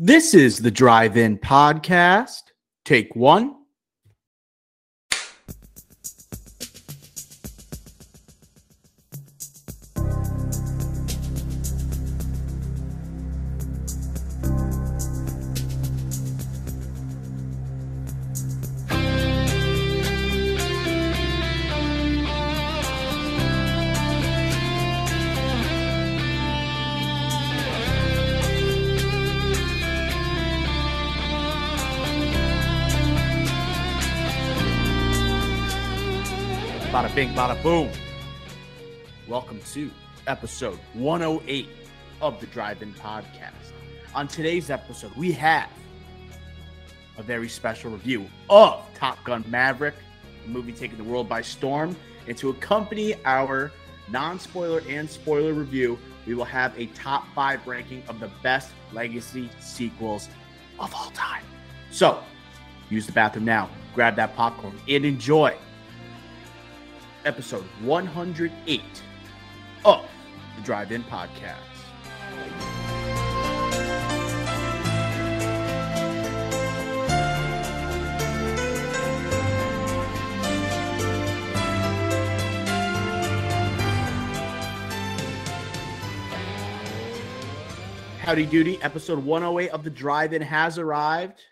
This is the Drive In Podcast. Take one. Bing, bada boom. Welcome to episode 108 of the Drive In Podcast. On today's episode, we have a very special review of Top Gun Maverick, the movie taking the world by storm. And to accompany our non spoiler and spoiler review, we will have a top five ranking of the best legacy sequels of all time. So, use the bathroom now, grab that popcorn, and enjoy episode 108 of the Drive In Podcast. Howdy Doody, episode 108 of the Drive In has arrived.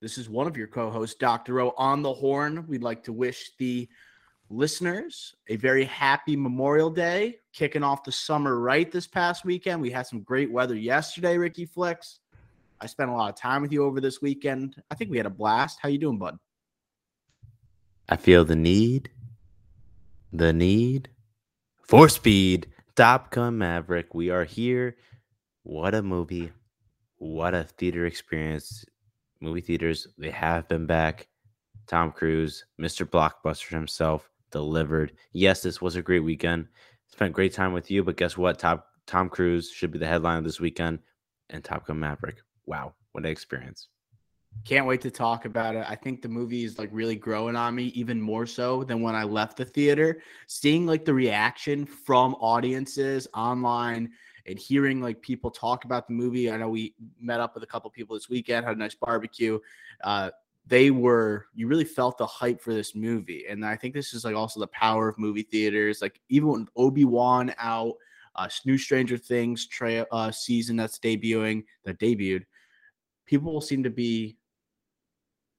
This is one of your co hosts, Dr. O, on the horn. We'd like to wish the listeners a very happy Memorial Day, kicking off the summer right this past weekend. We had some great weather yesterday, Ricky Flicks. I spent a lot of time with you over this weekend. I think we had a blast. How you doing, bud? I feel the need, the need for speed. Top Gun Maverick. We are here. What a movie. What a theater experience. Movie theaters, they have been back. Tom Cruise, Mr. Blockbuster himself, delivered. Yes, this was a great weekend. Spent great time with you, but guess what? Top Tom Cruise should be the headline of this weekend, and Top Gun Maverick. Wow, what an experience! Can't wait to talk about it. I think the movie is like really growing on me, even more so than when I left the theater. Seeing like the reaction from audiences online and hearing like people talk about the movie. I know we met up with a couple people this weekend, had a nice barbecue. Uh, they were you really felt the hype for this movie. And i think this is like also the power of movie theaters. Like even when obi-wan out uh new stranger things tra- uh season that's debuting that debuted people seem to be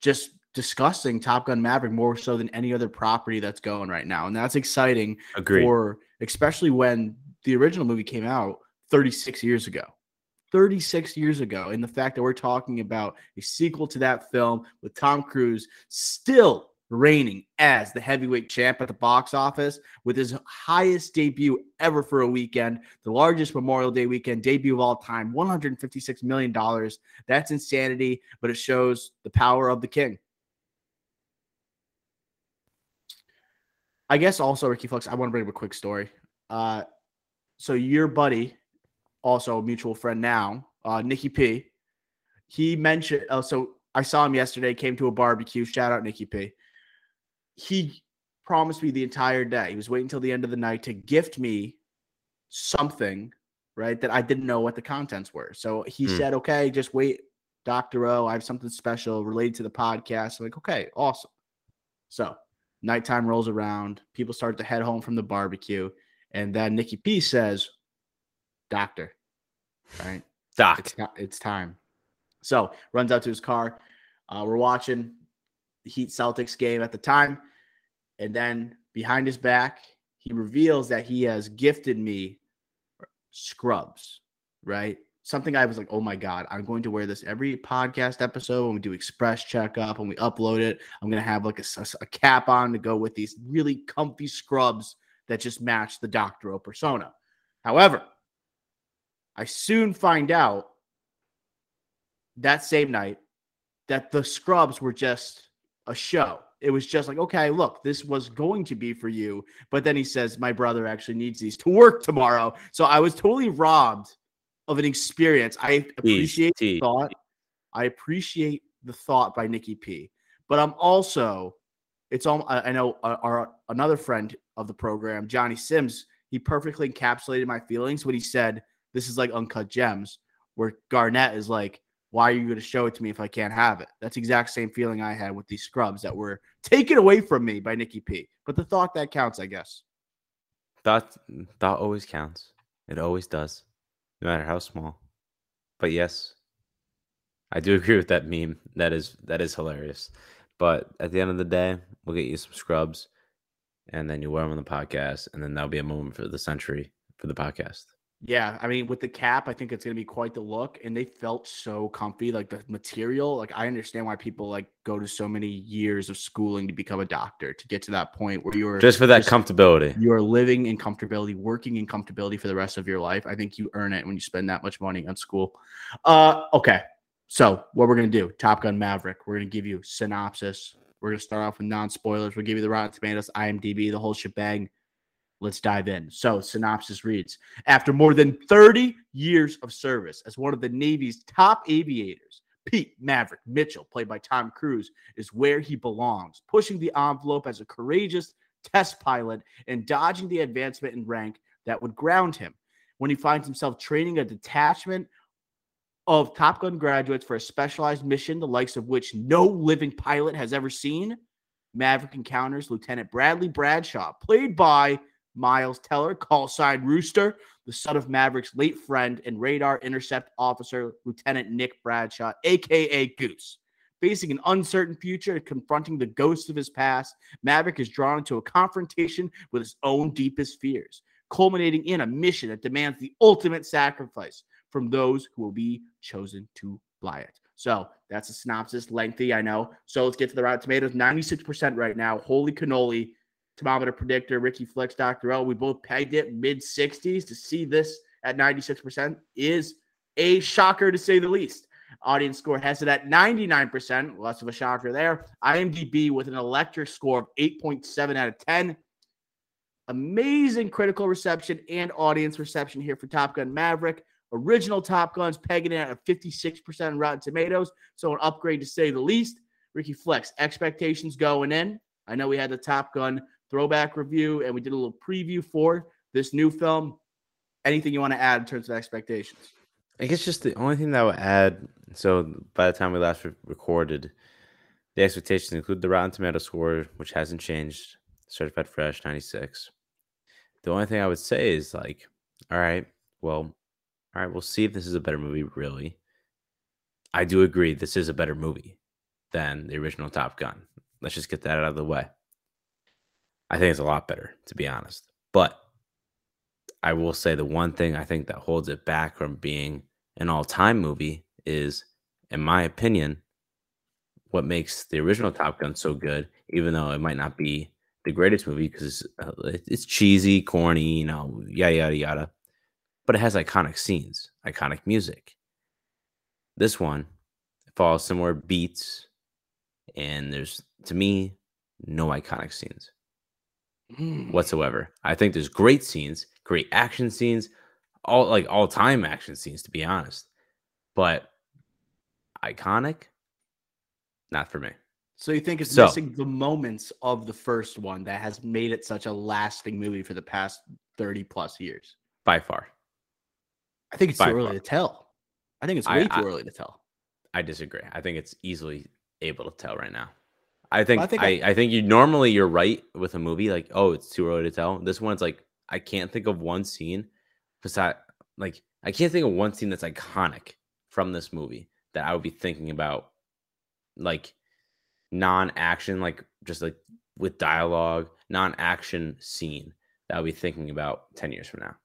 just discussing top gun maverick more so than any other property that's going right now. And that's exciting Agreed. for especially when the original movie came out 36 years ago 36 years ago. And the fact that we're talking about a sequel to that film with Tom Cruise still reigning as the heavyweight champ at the box office with his highest debut ever for a weekend, the largest Memorial Day weekend debut of all time, $156 million. That's insanity, but it shows the power of the king. I guess also, Ricky Flex, I want to bring up a quick story. Uh, so your buddy, also a mutual friend now, uh, Nikki P. He mentioned, uh, so I saw him yesterday, came to a barbecue. Shout out Nikki P. He promised me the entire day. He was waiting until the end of the night to gift me something, right? That I didn't know what the contents were. So he Hmm. said, okay, just wait, Dr. O. I have something special related to the podcast. I'm like, okay, awesome. So nighttime rolls around. People start to head home from the barbecue. And then Nikki P says, Doctor, right? Doc. It's, it's time. So runs out to his car. Uh, we're watching the Heat Celtics game at the time. And then behind his back, he reveals that he has gifted me scrubs, right? Something I was like, oh my God, I'm going to wear this every podcast episode when we do express checkup and we upload it. I'm going to have like a cap on to go with these really comfy scrubs that just match the Doctor O persona. However, I soon find out that same night that the scrubs were just a show. It was just like, okay, look, this was going to be for you. But then he says, my brother actually needs these to work tomorrow. So I was totally robbed of an experience. I appreciate the thought. I appreciate the thought by Nikki P. But I'm also, it's all I I know our, our another friend of the program, Johnny Sims, he perfectly encapsulated my feelings when he said, This is like uncut gems, where Garnett is like, Why are you going to show it to me if I can't have it? That's exact same feeling I had with these scrubs that were taken away from me by Nikki P. But the thought that counts, I guess. Thought thought always counts. It always does, no matter how small. But yes, I do agree with that meme. That is that is hilarious. But at the end of the day, we'll get you some scrubs, and then you wear them on the podcast, and then that'll be a moment for the century for the podcast. Yeah, I mean, with the cap, I think it's going to be quite the look, and they felt so comfy. Like the material, like I understand why people like go to so many years of schooling to become a doctor to get to that point where you're just for that just, comfortability. You are living in comfortability, working in comfortability for the rest of your life. I think you earn it when you spend that much money on school. Uh, okay, so what we're gonna do? Top Gun Maverick. We're gonna give you synopsis. We're gonna start off with non spoilers. We'll give you the Rotten Tomatoes, IMDb, the whole shebang. Let's dive in. So, synopsis reads After more than 30 years of service as one of the Navy's top aviators, Pete Maverick Mitchell, played by Tom Cruise, is where he belongs, pushing the envelope as a courageous test pilot and dodging the advancement in rank that would ground him. When he finds himself training a detachment of Top Gun graduates for a specialized mission, the likes of which no living pilot has ever seen, Maverick encounters Lieutenant Bradley Bradshaw, played by Miles Teller, call sign Rooster, the son of Maverick's late friend and radar intercept officer, Lieutenant Nick Bradshaw, aka Goose. Facing an uncertain future and confronting the ghosts of his past, Maverick is drawn into a confrontation with his own deepest fears, culminating in a mission that demands the ultimate sacrifice from those who will be chosen to fly it. So that's a synopsis, lengthy, I know. So let's get to the Rotten Tomatoes. 96% right now. Holy cannoli Tomatometer predictor, Ricky Flex, Dr. L. We both pegged it mid 60s. To see this at 96% is a shocker to say the least. Audience score has it at 99%, less of a shocker there. IMDb with an electric score of 8.7 out of 10. Amazing critical reception and audience reception here for Top Gun Maverick. Original Top Guns pegging it at a 56% Rotten Tomatoes, so an upgrade to say the least. Ricky Flex, expectations going in. I know we had the Top Gun throwback review and we did a little preview for this new film. Anything you want to add in terms of expectations? I guess just the only thing that I would add. So by the time we last re- recorded, the expectations include the Rotten Tomato score, which hasn't changed, certified fresh, 96. The only thing I would say is like, all right, well, all right, we'll see if this is a better movie, really. I do agree this is a better movie than the original Top Gun. Let's just get that out of the way. I think it's a lot better, to be honest. But I will say the one thing I think that holds it back from being an all time movie is, in my opinion, what makes the original Top Gun so good, even though it might not be the greatest movie because uh, it's cheesy, corny, you know, yada, yada, yada. But it has iconic scenes, iconic music. This one follows similar beats, and there's, to me, no iconic scenes mm. whatsoever. I think there's great scenes, great action scenes, all like all time action scenes, to be honest. But iconic, not for me. So you think it's so, missing the moments of the first one that has made it such a lasting movie for the past 30 plus years? By far. I think it's By too early far. to tell. I think it's way I, too I, early to tell. I disagree. I think it's easily able to tell right now. I think, I think I, I, think you normally you're right with a movie like oh it's too early to tell. This one's like I can't think of one scene besides like I can't think of one scene that's iconic from this movie that I would be thinking about like non-action like just like with dialogue non-action scene that I would be thinking about 10 years from now.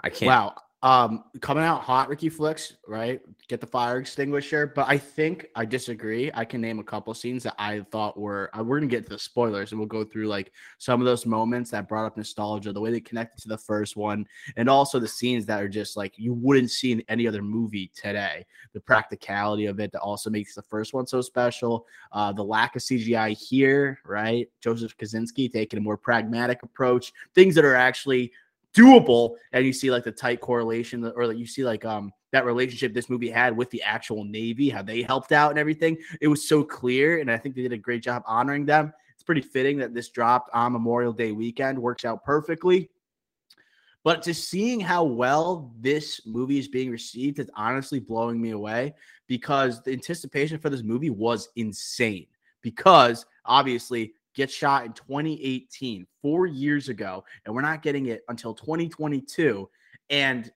I can't Wow. Um, coming out hot, Ricky Flicks, right? Get the fire extinguisher. But I think I disagree. I can name a couple scenes that I thought were. Uh, we're gonna get to the spoilers, and we'll go through like some of those moments that brought up nostalgia, the way they connected to the first one, and also the scenes that are just like you wouldn't see in any other movie today. The practicality of it that also makes the first one so special. Uh, the lack of CGI here, right? Joseph Kosinski taking a more pragmatic approach, things that are actually doable and you see like the tight correlation or that you see like um that relationship this movie had with the actual navy how they helped out and everything it was so clear and i think they did a great job honoring them it's pretty fitting that this dropped on memorial day weekend works out perfectly but just seeing how well this movie is being received is honestly blowing me away because the anticipation for this movie was insane. Because obviously, gets shot in 2018, four years ago, and we're not getting it until 2022. And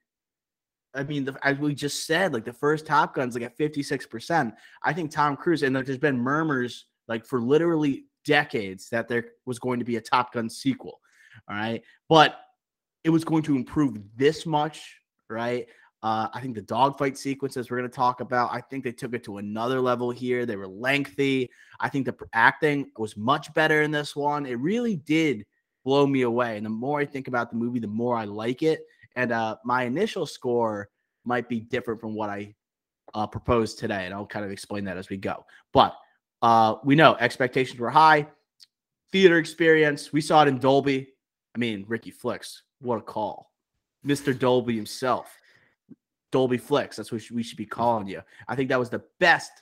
I mean, the, as we just said, like the first Top Gun's like at 56%. I think Tom Cruise, and there's been murmurs like for literally decades that there was going to be a Top Gun sequel. All right. But it was going to improve this much, right? Uh, I think the dogfight sequences we're going to talk about, I think they took it to another level here. They were lengthy. I think the acting was much better in this one. It really did blow me away. And the more I think about the movie, the more I like it. And uh, my initial score might be different from what I uh, proposed today. And I'll kind of explain that as we go. But uh, we know expectations were high. Theater experience. We saw it in Dolby. I mean, Ricky Flicks, what a call. Mr. Dolby himself. Dolby Flicks. That's what we should be calling you. I think that was the best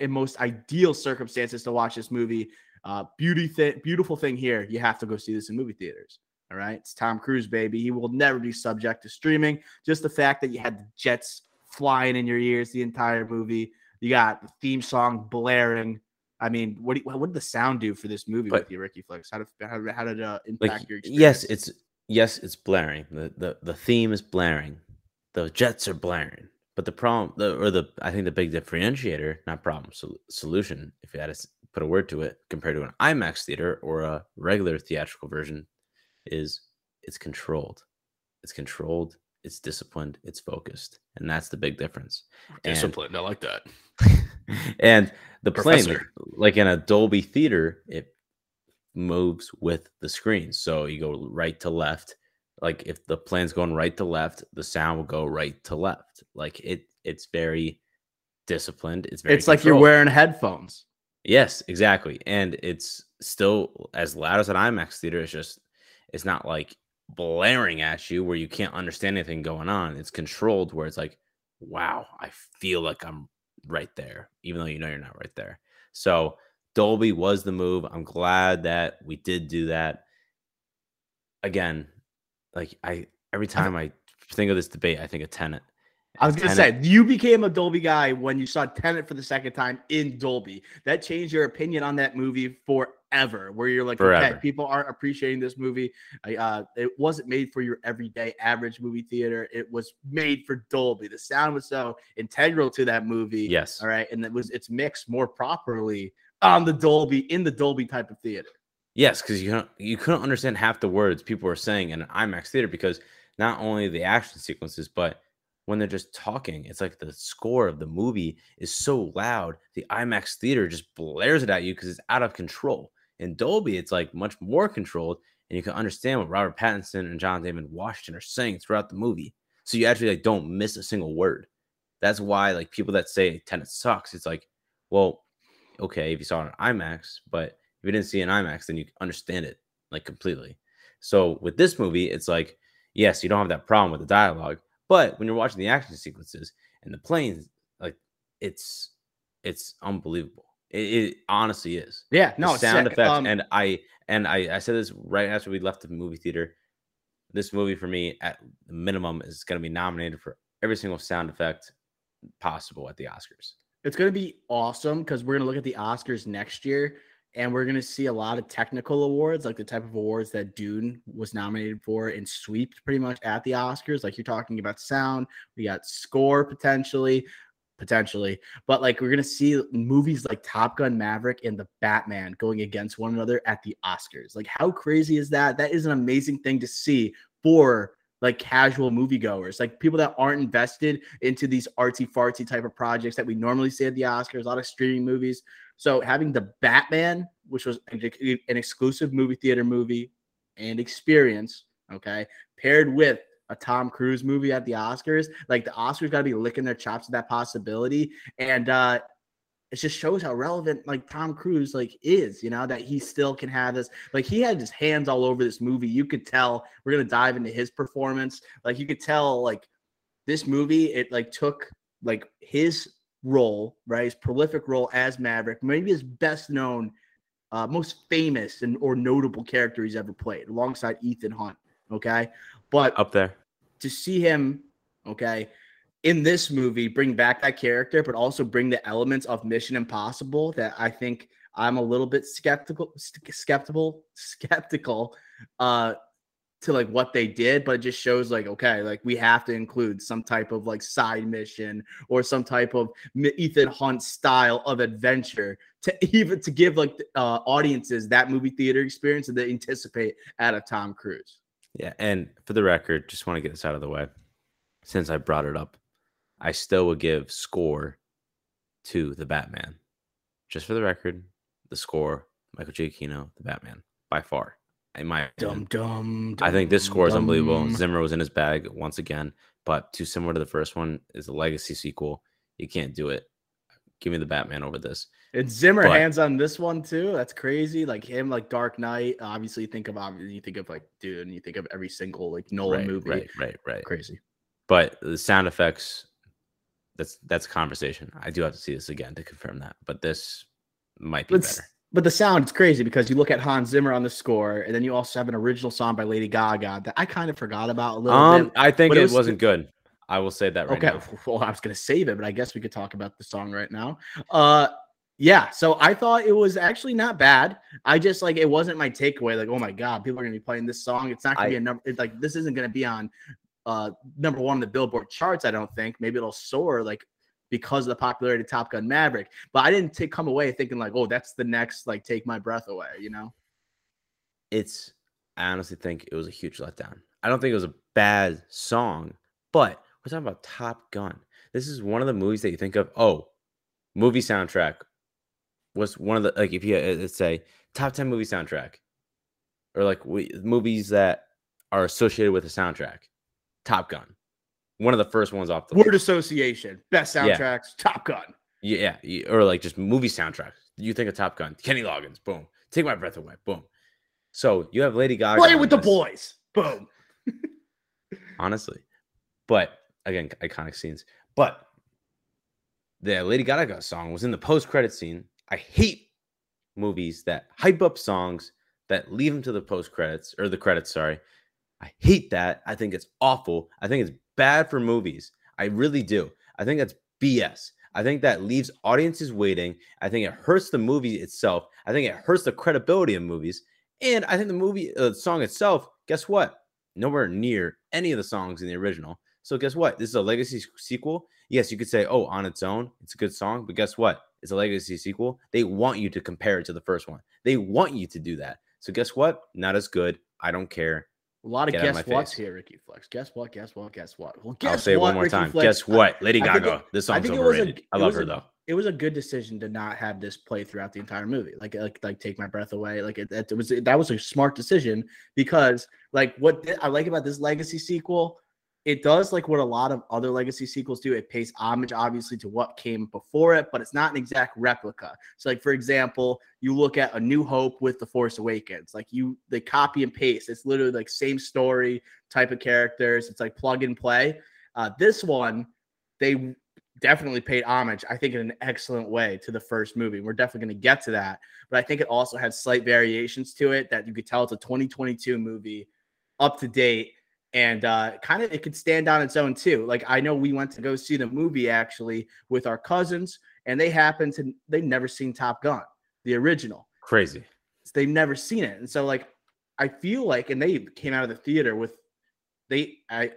and most ideal circumstances to watch this movie. Uh, beauty th- beautiful thing here. You have to go see this in movie theaters. All right. It's Tom Cruise, baby. He will never be subject to streaming. Just the fact that you had the jets flying in your ears the entire movie. You got the theme song blaring. I mean, what, you, what did the sound do for this movie but, with you, Ricky Flicks? How did how, how did uh, impact like, your experience? Yes, it's yes, it's blaring. The, the the theme is blaring the Jets are blaring. But the problem, the, or the I think the big differentiator, not problem, so, solution, if you had to put a word to it, compared to an IMAX theater or a regular theatrical version, is it's controlled. It's controlled. It's disciplined. It's focused, and that's the big difference. Disciplined. And, I like that. and the plane, like, like in a Dolby theater, it moves with the screen. So you go right to left like if the plane's going right to left, the sound will go right to left. Like it, it's very disciplined. It's very. It's like you're wearing headphones. Yes, exactly, and it's still as loud as an IMAX theater. It's just, it's not like blaring at you where you can't understand anything going on. It's controlled where it's like, wow, I feel like I'm right there, even though you know you're not right there. So Dolby was the move. I'm glad that we did do that. Again, like I every time I think of this debate, I think of Tenet. I was gonna Tenet. say you became a Dolby guy when you saw Tenet for the second time in Dolby. That changed your opinion on that movie forever. Where you're like, forever. okay, people aren't appreciating this movie. Uh, it wasn't made for your everyday average movie theater. It was made for Dolby. The sound was so integral to that movie. Yes. All right, and it was it's mixed more properly on the Dolby in the Dolby type of theater. Yes, because you you couldn't understand half the words people were saying in an IMAX theater because not only the action sequences, but when they're just talking, it's like the score of the movie is so loud. The IMAX theater just blares it at you because it's out of control. In Dolby, it's like much more controlled, and you can understand what Robert Pattinson and John David Washington are saying throughout the movie. So you actually like don't miss a single word. That's why like people that say Tenet sucks, it's like, well, okay, if you saw it on IMAX, but if you didn't see an IMAX, then you understand it like completely. So with this movie, it's like, yes, you don't have that problem with the dialogue, but when you're watching the action sequences and the planes, like it's it's unbelievable. It, it honestly is. Yeah, no sound sick. effects, um, and I and I I said this right after we left the movie theater. This movie for me, at the minimum, is going to be nominated for every single sound effect possible at the Oscars. It's going to be awesome because we're going to look at the Oscars next year and we're going to see a lot of technical awards, like the type of awards that Dune was nominated for and swept pretty much at the Oscars. Like you're talking about sound, we got score potentially, potentially, but like we're going to see movies like Top Gun Maverick and the Batman going against one another at the Oscars. Like, how crazy is that? That is an amazing thing to see for like casual moviegoers, like people that aren't invested into these artsy fartsy type of projects that we normally see at the Oscars, a lot of streaming movies. So having the Batman, which was an, an exclusive movie theater movie and experience, okay, paired with a Tom Cruise movie at the Oscars, like the Oscars got to be licking their chops at that possibility. And uh, it just shows how relevant like Tom Cruise like is, you know, that he still can have this. Like he had his hands all over this movie. You could tell. We're gonna dive into his performance. Like you could tell, like this movie, it like took like his role, right? His prolific role as Maverick, maybe his best known, uh, most famous and or notable character he's ever played, alongside Ethan Hunt. Okay, but up there to see him, okay, in this movie bring back that character, but also bring the elements of Mission Impossible that I think I'm a little bit skeptical, skeptical, skeptical uh, to like what they did, but it just shows like okay, like we have to include some type of like side mission or some type of Ethan Hunt style of adventure to even to give like uh, audiences that movie theater experience that they anticipate out of Tom Cruise. Yeah, and for the record, just want to get this out of the way. Since I brought it up, I still would give score to the Batman. Just for the record, the score, Michael Giacchino, the Batman, by far. In my dum, dum, I think this score is unbelievable. Zimmer was in his bag once again, but too similar to the first one is a legacy sequel. You can't do it. Give me the Batman over this. And Zimmer but, hands on this one too. That's crazy. Like him, like Dark Knight. Obviously, think of obviously you think of like Dune, and you think of every single like Nolan right, movie. Right, right, right. Crazy. But the sound effects, that's that's conversation. I do have to see this again to confirm that. But this might be better. But the sound is crazy because you look at Hans Zimmer on the score, and then you also have an original song by Lady Gaga that I kind of forgot about a little um, bit. I think it, it was, wasn't good. I will say that right okay. Now. Well, I was gonna save it, but I guess we could talk about the song right now. Uh yeah, so I thought it was actually not bad. I just like it wasn't my takeaway. Like, oh my god, people are gonna be playing this song. It's not gonna I, be a number. It's like this isn't gonna be on uh number one on the Billboard charts. I don't think. Maybe it'll soar like because of the popularity of Top Gun Maverick. But I didn't come away thinking like, oh, that's the next like take my breath away. You know? It's. I honestly think it was a huge letdown. I don't think it was a bad song, but we're talking about Top Gun. This is one of the movies that you think of. Oh, movie soundtrack was one of the like if you uh, let's say top 10 movie soundtrack or like we, movies that are associated with a soundtrack top gun one of the first ones off the word list. association best soundtracks yeah. top gun yeah or like just movie soundtracks you think of top gun kenny loggins boom take my breath away boom so you have lady gaga play with the boys boom honestly but again iconic scenes but the lady gaga song was in the post-credit scene I hate movies that hype up songs that leave them to the post credits or the credits. Sorry, I hate that. I think it's awful. I think it's bad for movies. I really do. I think that's BS. I think that leaves audiences waiting. I think it hurts the movie itself. I think it hurts the credibility of movies. And I think the movie uh, song itself, guess what? Nowhere near any of the songs in the original. So guess what? This is a legacy sequel. Yes, you could say, oh, on its own, it's a good song. But guess what? It's a legacy sequel. They want you to compare it to the first one. They want you to do that. So guess what? Not as good. I don't care. A lot of Get guess what's here, Ricky Flex. Guess what? Guess what? Guess what? Well, guess I'll say what, it one more Ricky time. Flex. Guess what? Lady Gaga. It, this song's overrated. A, I love her a, though. It was a good decision to not have this play throughout the entire movie. Like, like, like, take my breath away. Like, it, it was that was a smart decision because, like, what I like about this legacy sequel it does like what a lot of other legacy sequels do. It pays homage, obviously, to what came before it, but it's not an exact replica. So, like for example, you look at A New Hope with The Force Awakens, like you they copy and paste. It's literally like same story, type of characters. It's like plug and play. Uh, this one, they definitely paid homage, I think, in an excellent way to the first movie. We're definitely going to get to that, but I think it also had slight variations to it that you could tell it's a 2022 movie, up to date and uh, kind of it could stand on its own too. Like I know we went to go see the movie actually with our cousins, and they happened to they've never seen Top Gun, the original. Crazy. They've never seen it, and so like I feel like, and they came out of the theater with they I,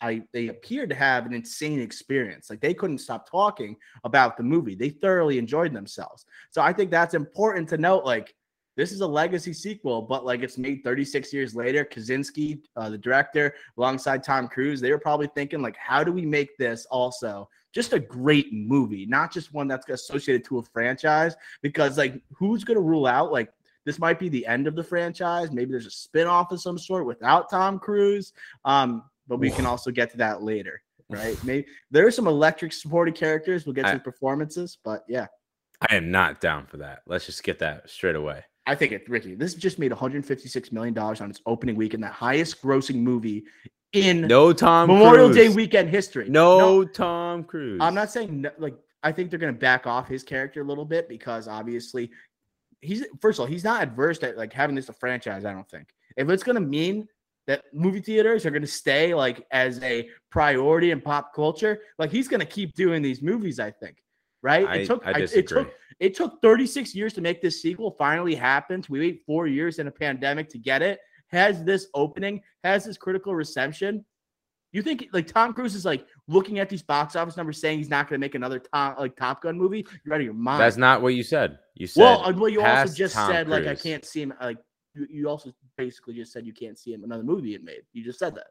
I they appeared to have an insane experience. Like they couldn't stop talking about the movie. They thoroughly enjoyed themselves. So I think that's important to note. Like this is a legacy sequel, but like it's made 36 years later. Kosinski, uh, the director, alongside Tom Cruise, they were probably thinking like, how do we make this also just a great movie, not just one that's associated to a franchise? Because like, who's gonna rule out like this might be the end of the franchise? Maybe there's a spin-off of some sort without Tom Cruise. Um, but we can also get to that later, right? Maybe there are some electric supporting characters. We'll get to I, performances, but yeah. I am not down for that. Let's just get that straight away. I think it, Ricky. This just made 156 million dollars on its opening week weekend, the highest grossing movie in no Tom Memorial Cruise. Day weekend history. No, no, Tom Cruise. I'm not saying no, like I think they're going to back off his character a little bit because obviously he's first of all he's not adverse to like having this a franchise. I don't think if it's going to mean that movie theaters are going to stay like as a priority in pop culture, like he's going to keep doing these movies. I think, right? I, it took I I- it took it took 36 years to make this sequel. Finally happened. We wait four years in a pandemic to get it. Has this opening? Has this critical reception? You think like Tom Cruise is like looking at these box office numbers, saying he's not going to make another Top like Top Gun movie? You're out of your mind. That's not what you said. You said well, well, you also just Tom said like I can't see him. Like you, you also basically just said you can't see him another movie it made. You just said that.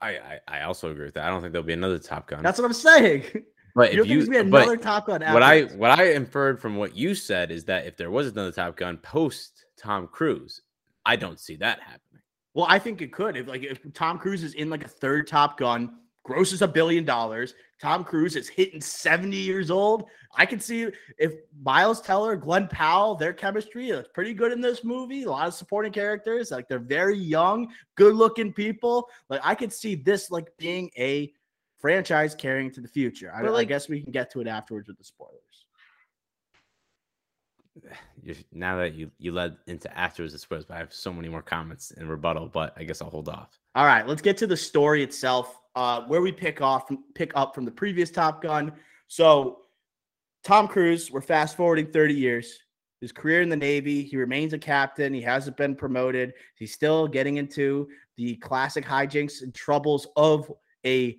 I, I I also agree with that. I don't think there'll be another Top Gun. That's what I'm saying. but you if don't think there's you be another Top Gun? what I what I inferred from what you said is that if there was another Top Gun post Tom Cruise, I don't see that happening. Well, I think it could. If like if Tom Cruise is in like a third Top Gun, grosses a billion dollars, Tom Cruise is hitting 70 years old. I can see if Miles Teller, Glen Powell, their chemistry is pretty good in this movie. A lot of supporting characters, like they're very young, good-looking people. Like I could see this like being a franchise carrying to the future. I, But, I guess we can get to it afterwards with the spoilers. Now that you you led into afterwards, I suppose, but I have so many more comments in rebuttal. But I guess I'll hold off. All right, let's get to the story itself. Uh, where we pick off pick up from the previous Top Gun. So, Tom Cruise, we're fast forwarding 30 years. His career in the Navy, he remains a captain. He hasn't been promoted. He's still getting into the classic hijinks and troubles of a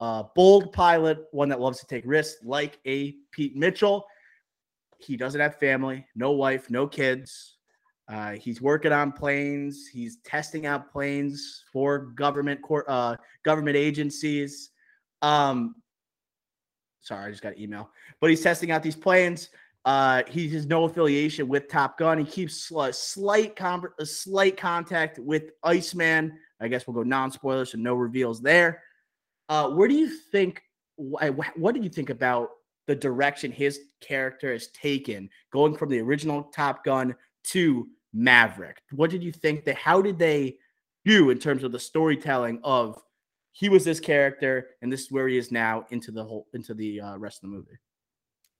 uh, bold pilot, one that loves to take risks, like a Pete Mitchell. He doesn't have family, no wife, no kids. Uh, he's working on planes. He's testing out planes for government court, uh, government agencies. Um, sorry, I just got email. But he's testing out these planes. Uh, he has no affiliation with Top Gun. He keeps sl- slight con- a slight contact with Iceman. I guess we'll go non-spoiler, so no reveals there. Uh, where do you think? wh- wh- What do you think about the direction his character has taken, going from the original Top Gun to Maverick? What did you think that? How did they do in terms of the storytelling of he was this character and this is where he is now into the whole into the uh, rest of the movie?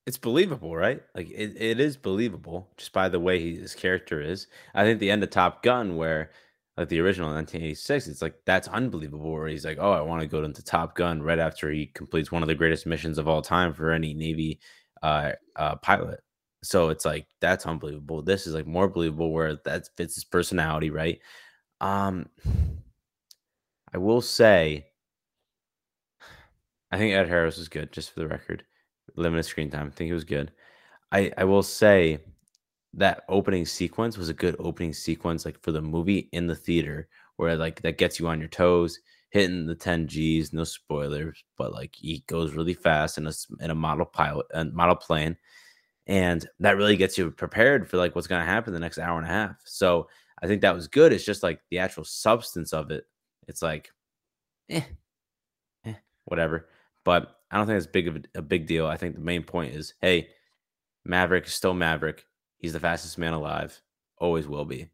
It's believable, right? Like it, it is believable just by the way he, his character is. I think the end of Top Gun, where like the original 1986, it's like that's unbelievable. Where he's like, "Oh, I want to go into Top Gun" right after he completes one of the greatest missions of all time for any Navy uh, uh, pilot. So it's like that's unbelievable. This is like more believable where that fits his personality, right? Um, I will say, I think Ed Harris was good, just for the record. Limited screen time. I think he was good. I I will say that opening sequence was a good opening sequence, like for the movie in the theater, where like that gets you on your toes, hitting the 10 G's. No spoilers, but like he goes really fast in a in a model pilot and model plane, and that really gets you prepared for like what's going to happen the next hour and a half. So I think that was good. It's just like the actual substance of it. It's like, eh, eh, whatever. But I don't think it's big of a, a big deal. I think the main point is, hey, Maverick is still Maverick. He's the fastest man alive. Always will be.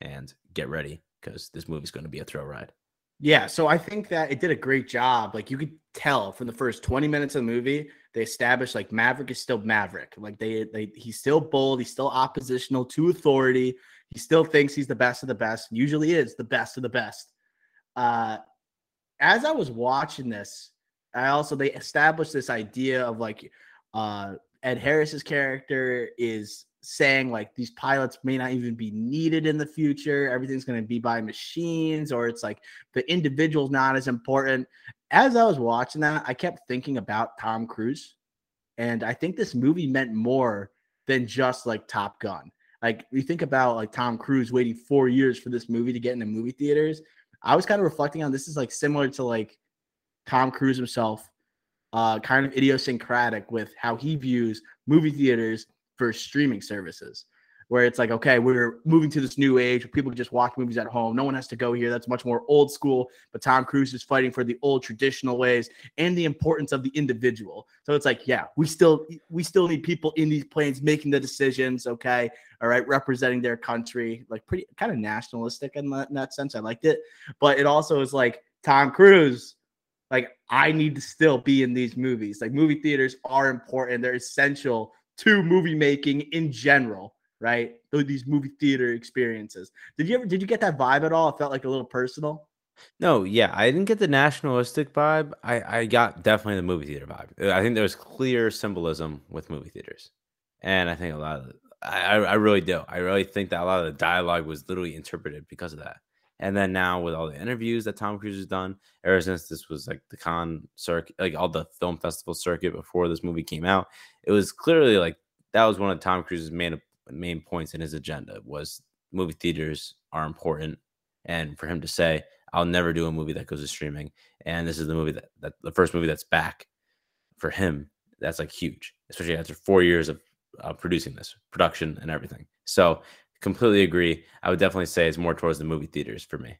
And get ready because this movie's going to be a thrill ride. Yeah, so I think that it did a great job. Like you could tell from the first 20 minutes of the movie, they established like Maverick is still Maverick. Like they they he's still bold, he's still oppositional to authority. He still thinks he's the best of the best. Usually is the best of the best. Uh as I was watching this, I also they established this idea of like uh Ed Harris's character is saying like these pilots may not even be needed in the future. Everything's going to be by machines, or it's like the individual's not as important. As I was watching that, I kept thinking about Tom Cruise. And I think this movie meant more than just like Top Gun. Like you think about like Tom Cruise waiting four years for this movie to get into movie theaters. I was kind of reflecting on this is like similar to like Tom Cruise himself, uh, kind of idiosyncratic with how he views movie theaters for streaming services where it's like, okay, we're moving to this new age where people can just watch movies at home. No one has to go here. That's much more old school. But Tom Cruise is fighting for the old traditional ways and the importance of the individual. So it's like, yeah, we still we still need people in these planes making the decisions. Okay, all right, representing their country, like pretty kind of nationalistic in that, in that sense. I liked it, but it also is like Tom Cruise. Like I need to still be in these movies. Like movie theaters are important. They're essential to movie making in general right? These movie theater experiences. Did you ever did you get that vibe at all? It felt like a little personal. No, yeah, I didn't get the nationalistic vibe. I I got definitely the movie theater vibe. I think there was clear symbolism with movie theaters, and I think a lot of I I really do. I really think that a lot of the dialogue was literally interpreted because of that. And then now with all the interviews that Tom Cruise has done, ever since this was like the con circuit, like all the film festival circuit before this movie came out, it was clearly like that was one of Tom Cruise's main main points in his agenda was movie theaters are important, and for him to say, "I'll never do a movie that goes to streaming," and this is the movie that, that the first movie that's back for him, that's like huge, especially after four years of uh, producing this production and everything. So completely agree. I would definitely say it's more towards the movie theaters for me.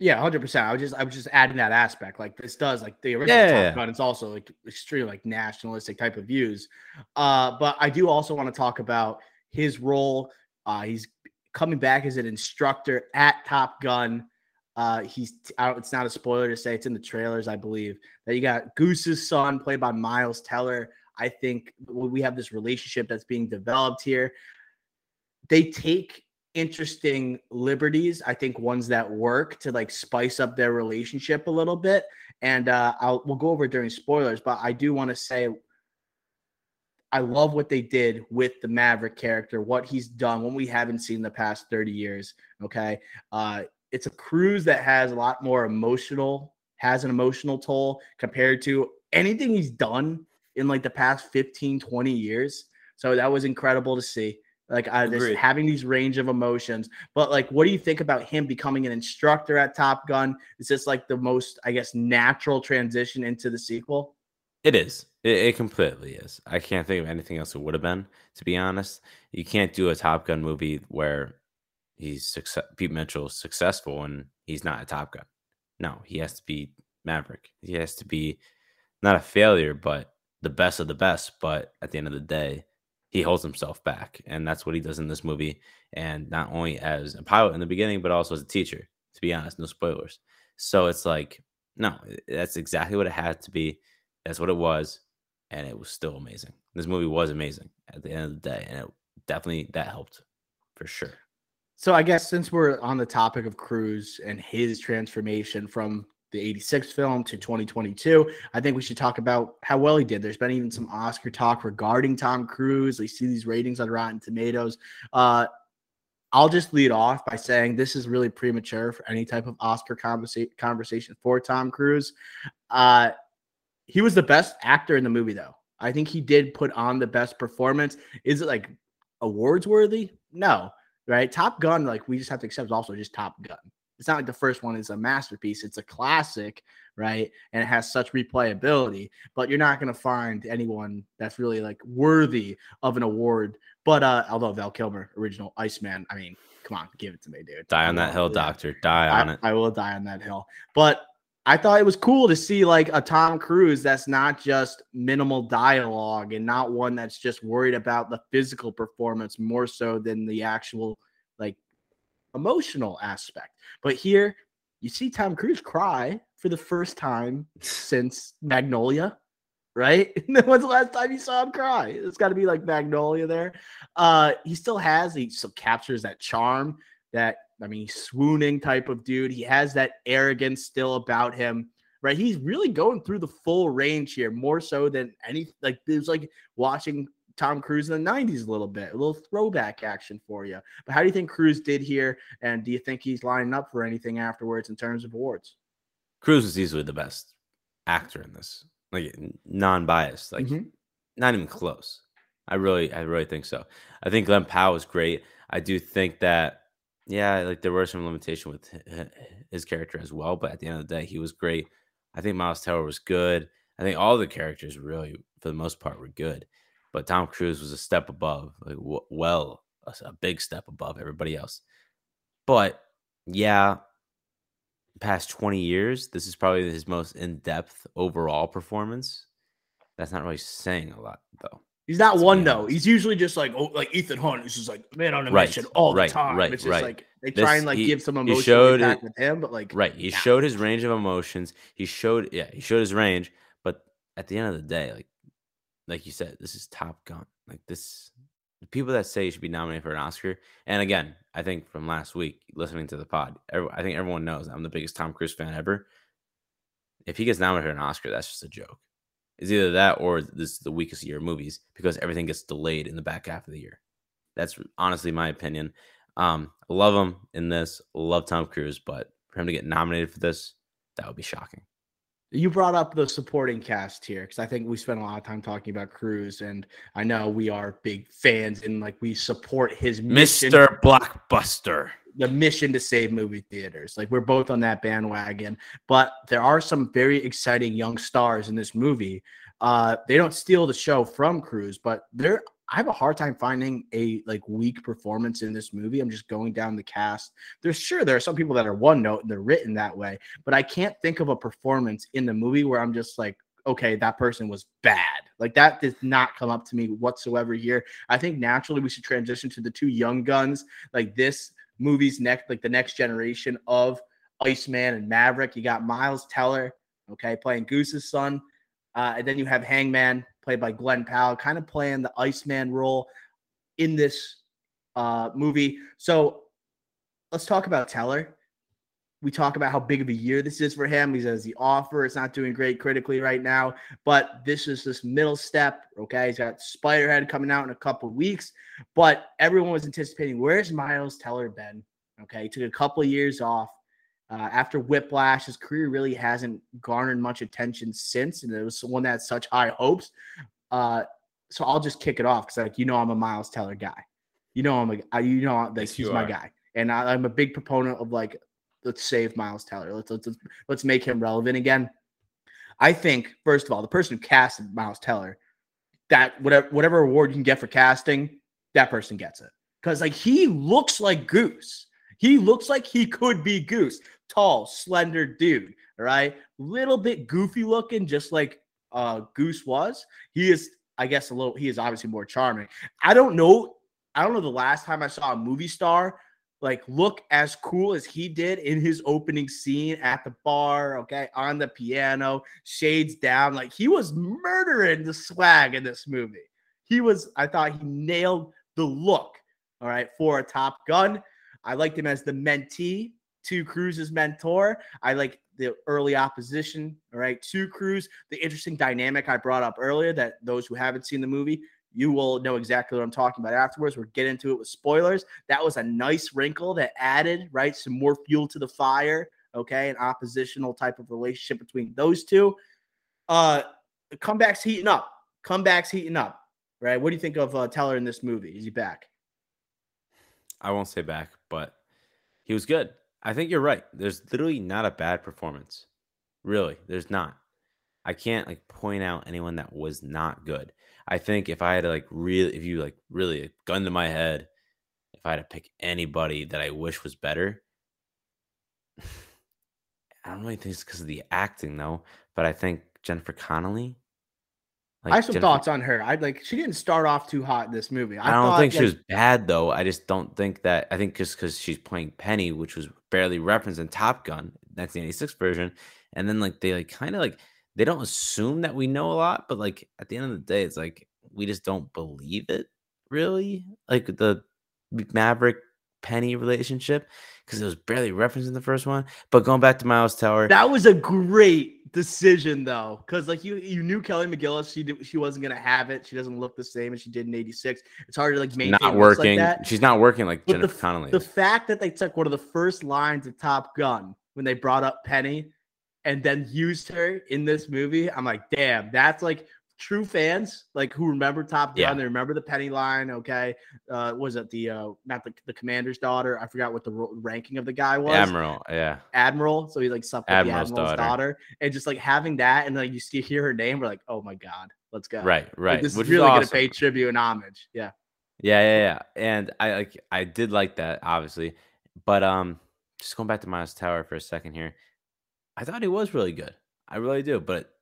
Yeah, hundred percent. I was just I was just adding that aspect. Like this does like the original yeah, Top yeah. Gun. It's also like extreme like nationalistic type of views. Uh, but I do also want to talk about his role. Uh, he's coming back as an instructor at Top Gun. Uh, he's it's not a spoiler to say it's in the trailers, I believe. That you got Goose's son, played by Miles Teller. I think we have this relationship that's being developed here they take interesting liberties. I think ones that work to like spice up their relationship a little bit. And uh, I'll we'll go over during spoilers, but I do want to say I love what they did with the Maverick character, what he's done, when we haven't seen the past 30 years. Okay. Uh, it's a cruise that has a lot more emotional, has an emotional toll compared to anything he's done in like the past 15, 20 years. So that was incredible to see like uh, this, having these range of emotions. But like, what do you think about him becoming an instructor at Top Gun? Is this like the most, I guess, natural transition into the sequel? It is. It, it completely is. I can't think of anything else it would have been. To be honest, you can't do a Top Gun movie where he's success. Pete Mitchell successful and he's not a Top Gun. No, he has to be Maverick. He has to be not a failure, but the best of the best. But at the end of the day, he holds himself back. And that's what he does in this movie. And not only as a pilot in the beginning, but also as a teacher, to be honest, no spoilers. So it's like, no, that's exactly what it had to be. That's what it was. And it was still amazing. This movie was amazing at the end of the day. And it definitely that helped for sure. So I guess since we're on the topic of Cruise and his transformation from the 86 film to 2022. I think we should talk about how well he did. There's been even some Oscar talk regarding Tom Cruise. We see these ratings on Rotten Tomatoes. Uh, I'll just lead off by saying this is really premature for any type of Oscar conversa- conversation for Tom Cruise. Uh, he was the best actor in the movie, though. I think he did put on the best performance. Is it like awards worthy? No, right? Top Gun, like we just have to accept, also just Top Gun it's not like the first one is a masterpiece. It's a classic, right? And it has such replayability, but you're not going to find anyone that's really like worthy of an award. But uh although Val Kilmer, original Iceman, I mean, come on, give it to me, dude. Die on that hill, doctor. Die on I, it. I will die on that hill. But I thought it was cool to see like a Tom Cruise that's not just minimal dialogue and not one that's just worried about the physical performance more so than the actual emotional aspect. But here, you see Tom Cruise cry for the first time since Magnolia, right? When's the last time you saw him cry? It's got to be like Magnolia there. Uh, he still has, he still captures that charm, that, I mean, swooning type of dude. He has that arrogance still about him right? He's really going through the full range here, more so than any like there's like watching Tom Cruise in the 90s a little bit, a little throwback action for you. But how do you think Cruise did here? And do you think he's lining up for anything afterwards in terms of awards? Cruise is easily the best actor in this, like non biased, like mm-hmm. not even close. I really, I really think so. I think Glen Powell was great. I do think that, yeah, like there were some limitation with his character as well, but at the end of the day, he was great. I think Miles Teller was good. I think all the characters really, for the most part, were good but Tom Cruise was a step above, like, well, a, a big step above everybody else. But yeah, past 20 years, this is probably his most in depth overall performance. That's not really saying a lot, though. He's not one though. He's usually just like oh, like Ethan Hunt, who's just like man on a right, mission all right, the time. Right, it's just right. like they try and like he, give some emotion showed it, with him, but like right, he showed his range of emotions. He showed yeah, he showed his range, but at the end of the day, like like you said, this is Top Gun. Like this, the people that say he should be nominated for an Oscar, and again, I think from last week listening to the pod, I think everyone knows I'm the biggest Tom Cruise fan ever. If he gets nominated for an Oscar, that's just a joke. It's either that or this is the weakest year of movies because everything gets delayed in the back half of the year. That's honestly my opinion. Um, love him in this. Love Tom Cruise, but for him to get nominated for this, that would be shocking. You brought up the supporting cast here because I think we spent a lot of time talking about Cruise, and I know we are big fans and like we support his mission, Mr. Blockbuster. The mission to save movie theaters. Like we're both on that bandwagon, but there are some very exciting young stars in this movie. Uh, they don't steal the show from Cruise, but they're I have a hard time finding a like weak performance in this movie. I'm just going down the cast. There's sure there are some people that are one note and they're written that way, but I can't think of a performance in the movie where I'm just like, okay, that person was bad. Like that does not come up to me whatsoever here. I think naturally we should transition to the two young guns. Like this movie's next, like the next generation of Iceman and Maverick. You got Miles Teller, okay, playing Goose's son. Uh, and then you have Hangman played by Glen Powell, kind of playing the Iceman role in this uh, movie. So let's talk about Teller. We talk about how big of a year this is for him. He says the offer is not doing great critically right now, but this is this middle step. Okay, he's got Spiderhead coming out in a couple weeks, but everyone was anticipating where's Miles Teller been? Okay, he took a couple of years off. Uh, after Whiplash, his career really hasn't garnered much attention since, and it was one that had such high hopes. Uh, so I'll just kick it off because, like, you know, I'm a Miles Teller guy. You know, I'm a, you know, like, yes, he's my guy, and I, I'm a big proponent of like, let's save Miles Teller. Let's let's let's make him relevant again. I think first of all, the person who casted Miles Teller, that whatever whatever award you can get for casting, that person gets it because like he looks like Goose. He looks like he could be Goose tall, slender dude. All right. Little bit goofy looking, just like uh Goose was. He is, I guess, a little, he is obviously more charming. I don't know. I don't know the last time I saw a movie star like look as cool as he did in his opening scene at the bar, okay, on the piano, shades down. Like he was murdering the swag in this movie. He was, I thought he nailed the look, all right, for a Top Gun. I liked him as the mentee to Cruise's mentor. I like the early opposition, all right, to Cruise. The interesting dynamic I brought up earlier that those who haven't seen the movie, you will know exactly what I'm talking about afterwards. We'll get into it with spoilers. That was a nice wrinkle that added, right, some more fuel to the fire, okay, an oppositional type of relationship between those two. Uh, comeback's heating up. Comeback's heating up, right? What do you think of uh, Teller in this movie? Is he back? I won't say back, but he was good. I think you're right. There's literally not a bad performance. Really, there's not. I can't like point out anyone that was not good. I think if I had to like really, if you like really gun to my head, if I had to pick anybody that I wish was better, I don't really think it's because of the acting though, but I think Jennifer Connelly like I have some Jennifer, thoughts on her. I'd like she didn't start off too hot in this movie. I, I don't thought, think she like, was bad though. I just don't think that. I think just because she's playing Penny, which was barely referenced in Top Gun, 1986 version, and then like they like kind of like they don't assume that we know a lot, but like at the end of the day, it's like we just don't believe it really. Like the Maverick Penny relationship because it was barely referenced in the first one. But going back to Miles Teller, that was a great decision though, because like you you knew Kelly McGillis, she did, she wasn't gonna have it. She doesn't look the same as she did in '86. It's hard to like maintain. Not working. Like She's not working like but Jennifer the, Connelly. The fact that they took one of the first lines of Top Gun when they brought up Penny and then used her in this movie, I'm like, damn, that's like true fans like who remember Top Gun, yeah. they remember the Penny line. Okay, uh, was it the uh, not the, the commander's daughter? I forgot what the ranking of the guy was. Admiral, yeah, Admiral. So he like slept with Admiral's the Admiral's daughter. daughter. and just like having that, and like you see hear her name, we're like, oh my god, let's go. Right, right. Like, this Which is really is awesome. gonna pay tribute and homage. Yeah. Yeah, yeah, yeah. And I like I did like that, obviously. But um just going back to Miles Teller for a second here. I thought he was really good. I really do, but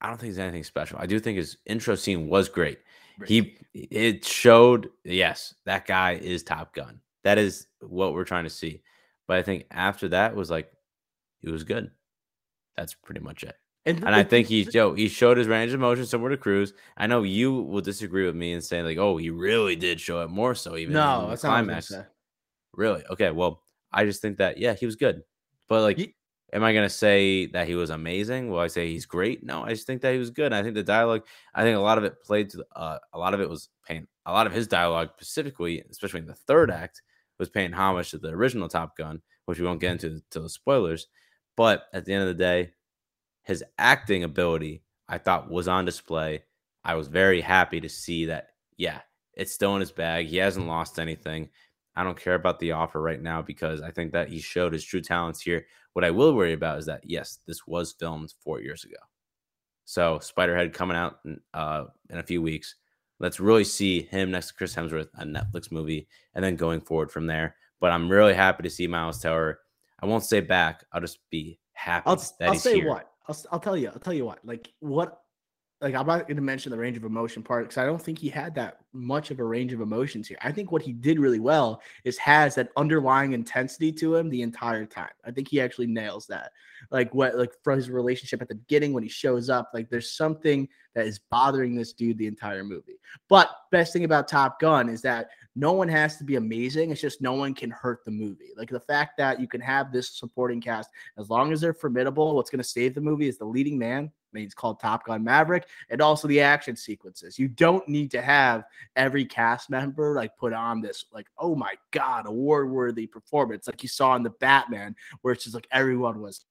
I don't think it's anything special. I do think his intro scene was great. He it showed yes, that guy is Top Gun. That is what we're trying to see. But I think after that was like it was good. That's pretty much it. And, and I think he Joe he showed his range of motion somewhere to Cruise. I know you will disagree with me and say like, oh, he really did show it more so even no, that's climax. Really? Okay. Well, I just think that yeah, he was good, but like. He, am I gonna say that he was amazing? Will I say he's great? No, I just think that he was good. I think the dialogue, I think a lot of it played to uh, a lot of it was paying a lot of his dialogue specifically, especially in the third act, was paying homage to the original Top Gun, which we won't get into till the spoilers. But at the end of the day, his acting ability I thought was on display. I was very happy to see that. Yeah, it's still in his bag. He hasn't lost anything. I don't care about the offer right now because I think that he showed his true talents here. What I will worry about is that yes, this was filmed four years ago. So Spiderhead coming out in, uh, in a few weeks. Let's really see him next to Chris Hemsworth, a Netflix movie, and then going forward from there. But I'm really happy to see Miles Teller. I won't say back. I'll just be happy. I'll, I'll say here. what. I'll, I'll tell you. I'll tell you what. Like what like I'm not going to mention the range of emotion part because I don't think he had that much of a range of emotions here. I think what he did really well is has that underlying intensity to him the entire time. I think he actually nails that. Like what like from his relationship at the beginning when he shows up, like there's something that is bothering this dude the entire movie. But best thing about Top Gun is that no one has to be amazing. It's just no one can hurt the movie. Like the fact that you can have this supporting cast as long as they're formidable. What's going to save the movie is the leading man. It's called Top Gun Maverick, and also the action sequences. You don't need to have every cast member like put on this like, oh my god, award worthy performance, like you saw in the Batman, where it's just like everyone was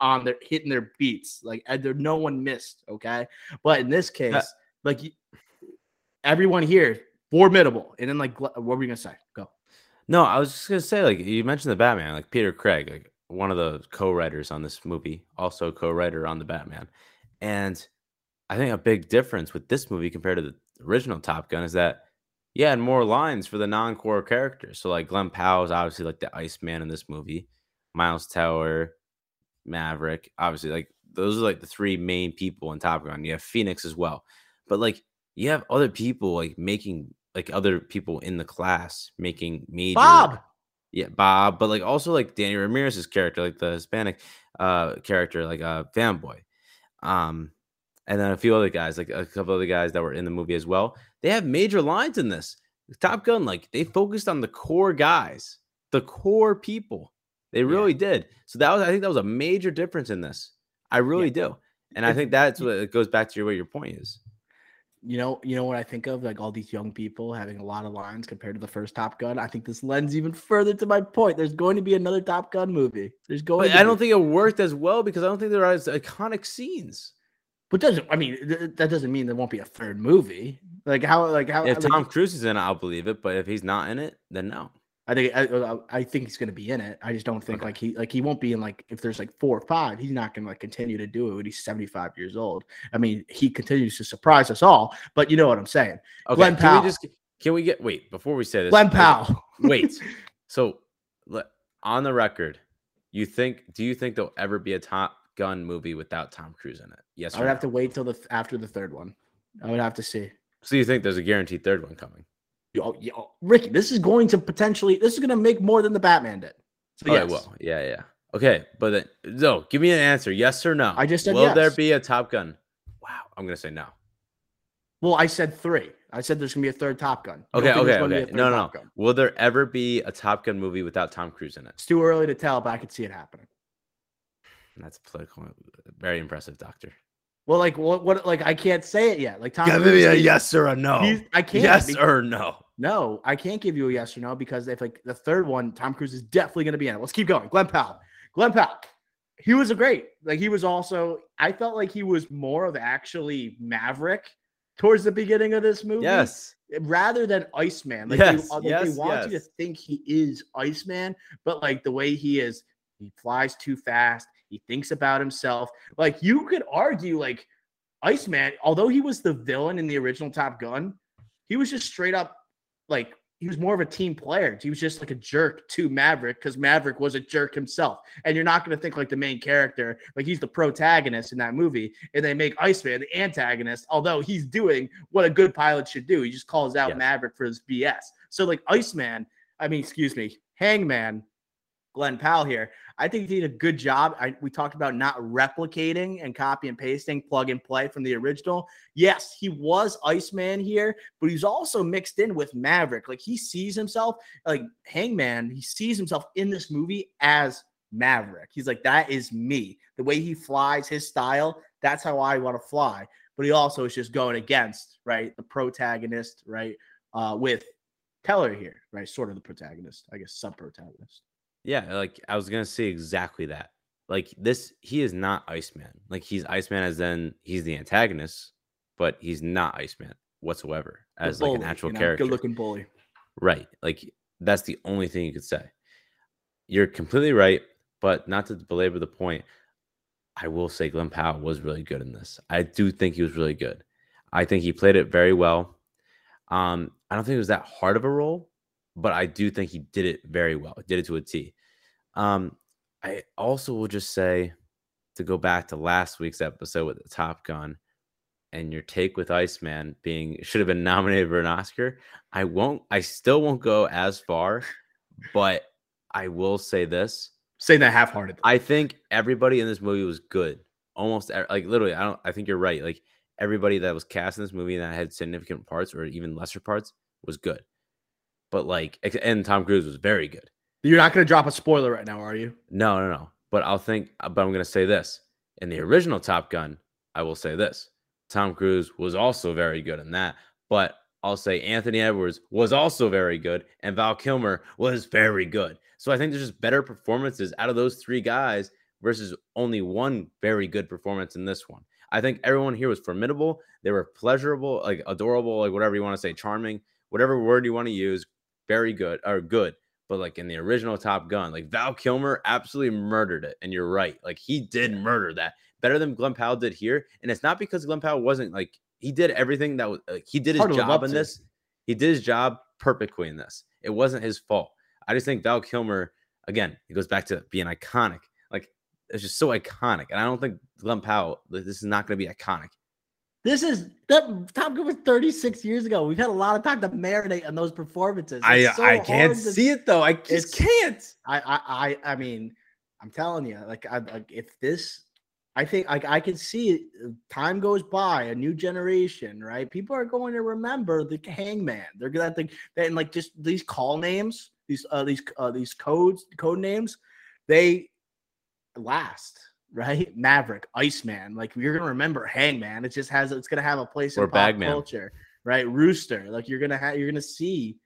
on their hitting their beats, like and there no one missed. Okay, but in this case, like everyone here formidable. And then like, what were you gonna say? Go. No, I was just gonna say like you mentioned the Batman, like Peter Craig, like one of the co-writers on this movie, also co-writer on the Batman, and I think a big difference with this movie compared to the original Top Gun is that yeah, and more lines for the non-core characters. So like Glen Powell is obviously like the Iceman in this movie, Miles Teller, Maverick, obviously like those are like the three main people in Top Gun. You have Phoenix as well, but like you have other people like making like other people in the class making major Bob. Yeah, Bob, but like also like Danny Ramirez's character, like the Hispanic uh character, like uh fanboy. Um and then a few other guys, like a couple other guys that were in the movie as well. They have major lines in this. Top Gun, like they focused on the core guys, the core people. They really yeah. did. So that was, I think, that was a major difference in this. I really yeah. do, and I think that's what it goes back to your what your point is you know, you know what I think of like all these young people having a lot of lines compared to the first Top Gun. I think this lends even further to my point. There's going to be another Top Gun movie. There's going. I don't think it worked as well because I don't think there are as iconic scenes. But doesn't I mean th- that doesn't mean there won't be a third movie? Like how like how if like, Tom Cruise is in it, I'll believe it. But if he's not in it, then no. I think I, uh, uh, I think he's going to be in it. I just don't think okay. like he like he won't be in like if there's like four or five, he's not going to like continue to do it when he's 75 years old. I mean, he continues to surprise us all, but you know what I'm saying. Okay, Glen Powell. Can we just can we get wait before we say this? Glen Powell. wait. So on the record, you think do you think there'll ever be a Top Gun movie without Tom Cruise in it? Yes. I would no? have to wait till the after the third one. I would have to see. So you think there's a guaranteed third one coming? Yo, yo, Ricky, this is going to potentially this is going to make more than the Batman did. Oh, so yes. well, yeah, yeah. Okay, but then, no, give me an answer, yes or no. I just said will yes. there be a Top Gun? Wow, I'm gonna say no. Well, I said three. I said there's gonna be a third Top Gun. Okay, okay, okay. No, no, no. Will there ever be a Top Gun movie without Tom Cruise in it? It's too early to tell, but I could see it happening. That's political. Very impressive, Doctor. Well, like what? What? Like I can't say it yet. Like Tom. Give me a yes or a no. I can't. Yes because, or no. No, I can't give you a yes or no because if like the third one, Tom Cruise is definitely going to be in it. Let's keep going. Glen Powell. Glen Powell. He was a great. Like he was also. I felt like he was more of actually Maverick towards the beginning of this movie. Yes. Rather than Iceman. Like, yes, they, like yes, they want yes. you to think he is Iceman, but like the way he is, he flies too fast. He thinks about himself. Like you could argue, like Iceman, although he was the villain in the original Top Gun, he was just straight up like he was more of a team player. He was just like a jerk to Maverick because Maverick was a jerk himself. And you're not going to think like the main character, like he's the protagonist in that movie, and they make Iceman the antagonist, although he's doing what a good pilot should do. He just calls out yes. Maverick for his BS. So like Iceman, I mean, excuse me, Hangman Glen Powell here. I think he did a good job. I, we talked about not replicating and copy and pasting, plug and play from the original. Yes, he was Iceman here, but he's also mixed in with Maverick. Like he sees himself, like Hangman, he sees himself in this movie as Maverick. He's like, that is me. The way he flies, his style, that's how I want to fly. But he also is just going against, right, the protagonist, right, uh, with Teller here, right, sort of the protagonist, I guess, sub protagonist. Yeah, like I was gonna say exactly that. Like this, he is not Iceman. Like he's Iceman as then he's the antagonist, but he's not Iceman whatsoever as bully, like an actual you know, character. Good looking bully. Right. Like that's the only thing you could say. You're completely right. But not to belabor the point, I will say Glen Powell was really good in this. I do think he was really good. I think he played it very well. Um, I don't think it was that hard of a role, but I do think he did it very well. Did it to a T. Um, I also will just say to go back to last week's episode with the Top Gun and your take with Iceman being should have been nominated for an Oscar. I won't. I still won't go as far, but I will say this: saying that half-hearted. I think everybody in this movie was good. Almost like literally, I don't. I think you're right. Like everybody that was cast in this movie that had significant parts or even lesser parts was good. But like, and Tom Cruise was very good. You're not going to drop a spoiler right now, are you? No, no, no. But I'll think. Uh, but I'm going to say this: in the original Top Gun, I will say this: Tom Cruise was also very good in that. But I'll say Anthony Edwards was also very good, and Val Kilmer was very good. So I think there's just better performances out of those three guys versus only one very good performance in this one. I think everyone here was formidable. They were pleasurable, like adorable, like whatever you want to say, charming, whatever word you want to use, very good or good. But like in the original Top Gun, like Val Kilmer absolutely murdered it. And you're right. Like he did murder that better than Glen Powell did here. And it's not because Glen Powell wasn't like he did everything that was like, he did his job in to. this. He did his job perfectly in this. It wasn't his fault. I just think Val Kilmer, again, it goes back to being iconic. Like it's just so iconic. And I don't think Glen Powell, this is not going to be iconic. This is that Top Gun was 36 years ago. We've had a lot of time to marinate on those performances. It's I so I can't to, see it though. I just can't. I I I mean, I'm telling you, like, I, like if this I think like I can see uh, time goes by, a new generation, right? People are going to remember the hangman. They're gonna think that and like just these call names, these uh these uh these codes, code names, they last, right? Maverick, Iceman, like you're gonna remember Hangman. It just has it's gonna have a place or in pop culture, right? Rooster, like you're gonna have you're gonna see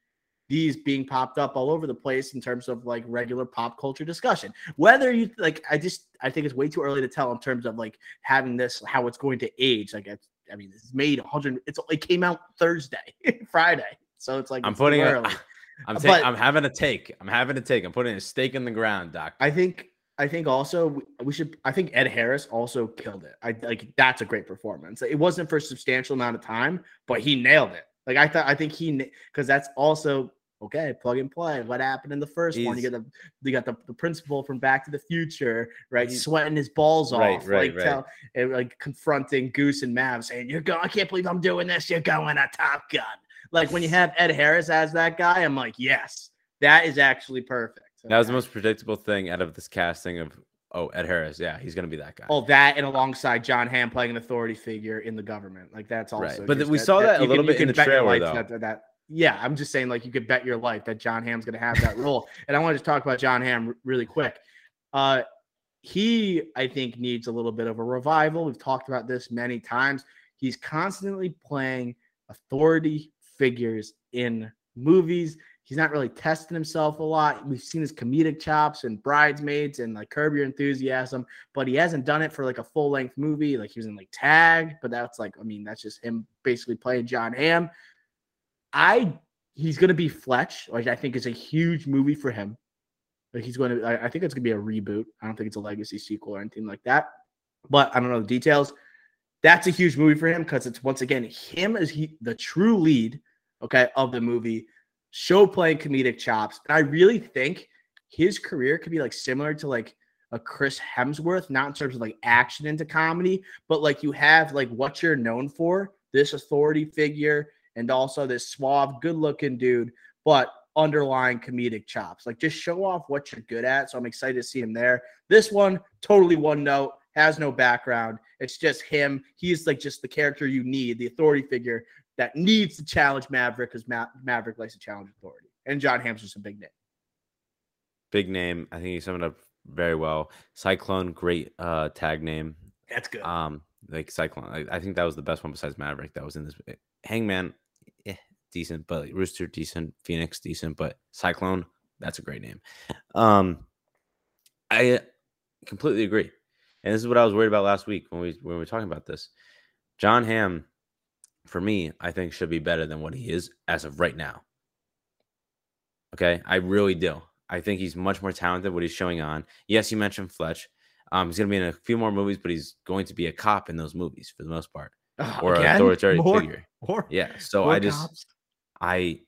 these being popped up all over the place in terms of like regular pop culture discussion. Whether you like, I just I think it's way too early to tell in terms of like having this how it's going to age. Like, it's, I mean, it's made 100. It's it came out Thursday, Friday, so it's like I'm it's putting it. I'm uh, taking. I'm having a take. I'm having a take. I'm putting a stake in the ground, Doc. I think. I think also we should. I think Ed Harris also killed it. I like that's a great performance. It wasn't for a substantial amount of time, but he nailed it. Like I thought. I think he because that's also okay, plug and play. What happened in the first he's, one? You got the you got the, the principal from Back to the Future, right? Sweating his balls right, off, right, like right. Tell, and, like confronting Goose and Mav, saying, "You're going. I can't believe I'm doing this. You're going a Top Gun." Like when you have Ed Harris as that guy, I'm like, yes, that is actually perfect. That was the most predictable thing out of this casting of Oh, Ed Harris. Yeah, he's gonna be that guy. Oh, that and alongside Jon Hamm playing an authority figure in the government, like that's also. Right. But we that, saw that, that a little can, bit in the trailer, though. That, that, yeah, I'm just saying, like, you could bet your life that Jon Hamm's going to have that role. and I want to talk about Jon Hamm really quick. Uh, he, I think, needs a little bit of a revival. We've talked about this many times. He's constantly playing authority figures in movies. He's not really testing himself a lot. We've seen his comedic chops and Bridesmaids and like Curb Your Enthusiasm, but he hasn't done it for like a full length movie. Like he was in like Tag, but that's like, I mean, that's just him basically playing Jon Hamm. I he's going to be Fletch, which I think is a huge movie for him. Like he's going to, I, think it's going to be a reboot. I don't think it's a legacy sequel or anything like that. But I don't know the details. That's a huge movie for him because it's once again him as he the true lead, okay, of the movie, show playing comedic chops. And I really think his career could be like similar to like a Chris Hemsworth, not in terms of like action into comedy, but like you have like what you're known for, this authority figure, and also this suave, good looking dude, but underlying comedic chops. Like just show off what you're good at. So I'm excited to see him there. This one, totally one note, has no background. It's just him. He's like just the character you need, the authority figure that needs to challenge Maverick because Ma- Maverick likes to challenge authority. And Jon Hamm's just a big name. Big name. I think he summed it up very well. Cyclone, great uh tag name. That's good. Um, like Cyclone. I, I think that was the best one besides Maverick that was in this. Hangman, eh, decent, but like Rooster, decent. Phoenix, decent, but Cyclone, that's a great name. Um, I completely agree, and this is what I was worried about last week when we when we were talking about this. Jon Hamm, for me, I think should be better than what he is as of right now. Okay, I really do. I think he's much more talented. What he's showing on. Yes, you mentioned Fletch. Um, he's going to be in a few more movies, but he's going to be a cop in those movies for the most part, Oh, or again? an authoritative More- figure. more- Yeah. So more I just, cops? I,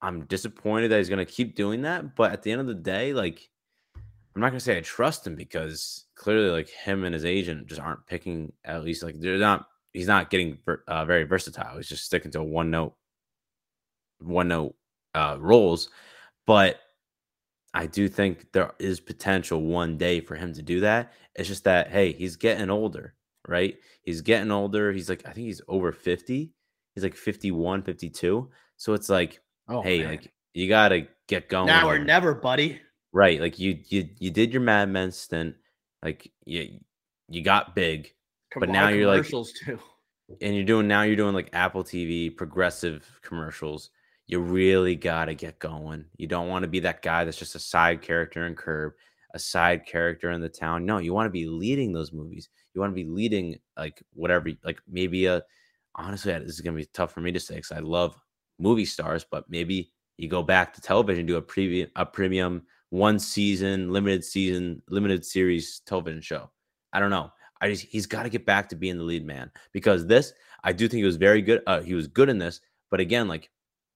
I'm disappointed that he's going to keep doing that. But at the end of the day, like, I'm not going to say I trust him because clearly, like, him and his agent just aren't picking. At least, like, they're not. He's not getting uh, very versatile. He's just sticking to one note, one note uh, roles. But I do think there is potential one day for him to do that. It's just that, hey, he's getting older, right? He's getting older. He's like, I think he's over 50. He's like 51, 52. So it's like, Oh, hey, man. like you gotta get going. now or never, buddy. Right. Like you you you did your Mad Men stint, like you you got big, But A now you're like- too. and you're doing now you're doing like Apple TV progressive commercials. You really gotta get going. You don't want to be that guy that's just a side character in Curb, a side character in the town. No, you want to be leading those movies. You want to be leading like whatever, like maybe a. Honestly, this is gonna be tough for me to say because I love movie stars, but maybe you go back to television, do a premium, a premium one season, limited season, limited series television show. I don't know. I just he's got to get back to being the lead man because this I do think he was very good. Uh, he was good in this, but again, like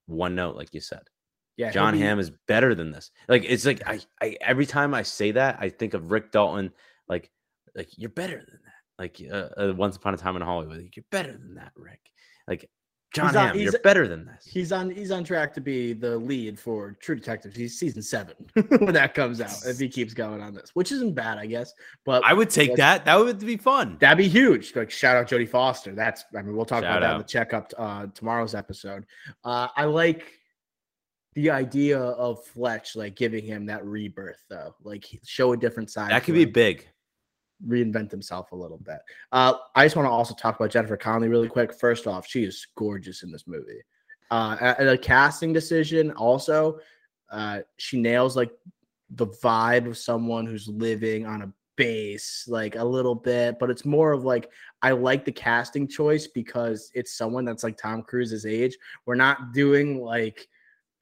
one note, like you said, Yeah, Jon be- Hamm is better than this. Like it's like I, I every time I say that, I think of Rick Dalton. Like, like you're better than that. Like uh, uh, Once Upon a Time in Hollywood, like, you're better than that, Rick. Like Jon He's on- Hamm, you're better than this. He's on he's on track to be the lead for True Detectives. He's season seven when that comes out. If he keeps going on this, which isn't bad, I guess. But I would take that. That would be fun. That'd be huge. Like shout out Jodie Foster. That's I mean we'll talk Shout about that in the checkup uh, tomorrow's episode. Uh, I like the idea of Fletch like giving him that rebirth though, like show a different side. That could be him, big. Reinvent himself a little bit. Uh, I just want to also talk about Jennifer Connelly really quick. First off, she is gorgeous in this movie. Uh, and a casting decision also, uh, she nails like the vibe of someone who's living on a base like a little bit but it's more of like i like the casting choice because it's someone that's like tom cruise's age we're not doing like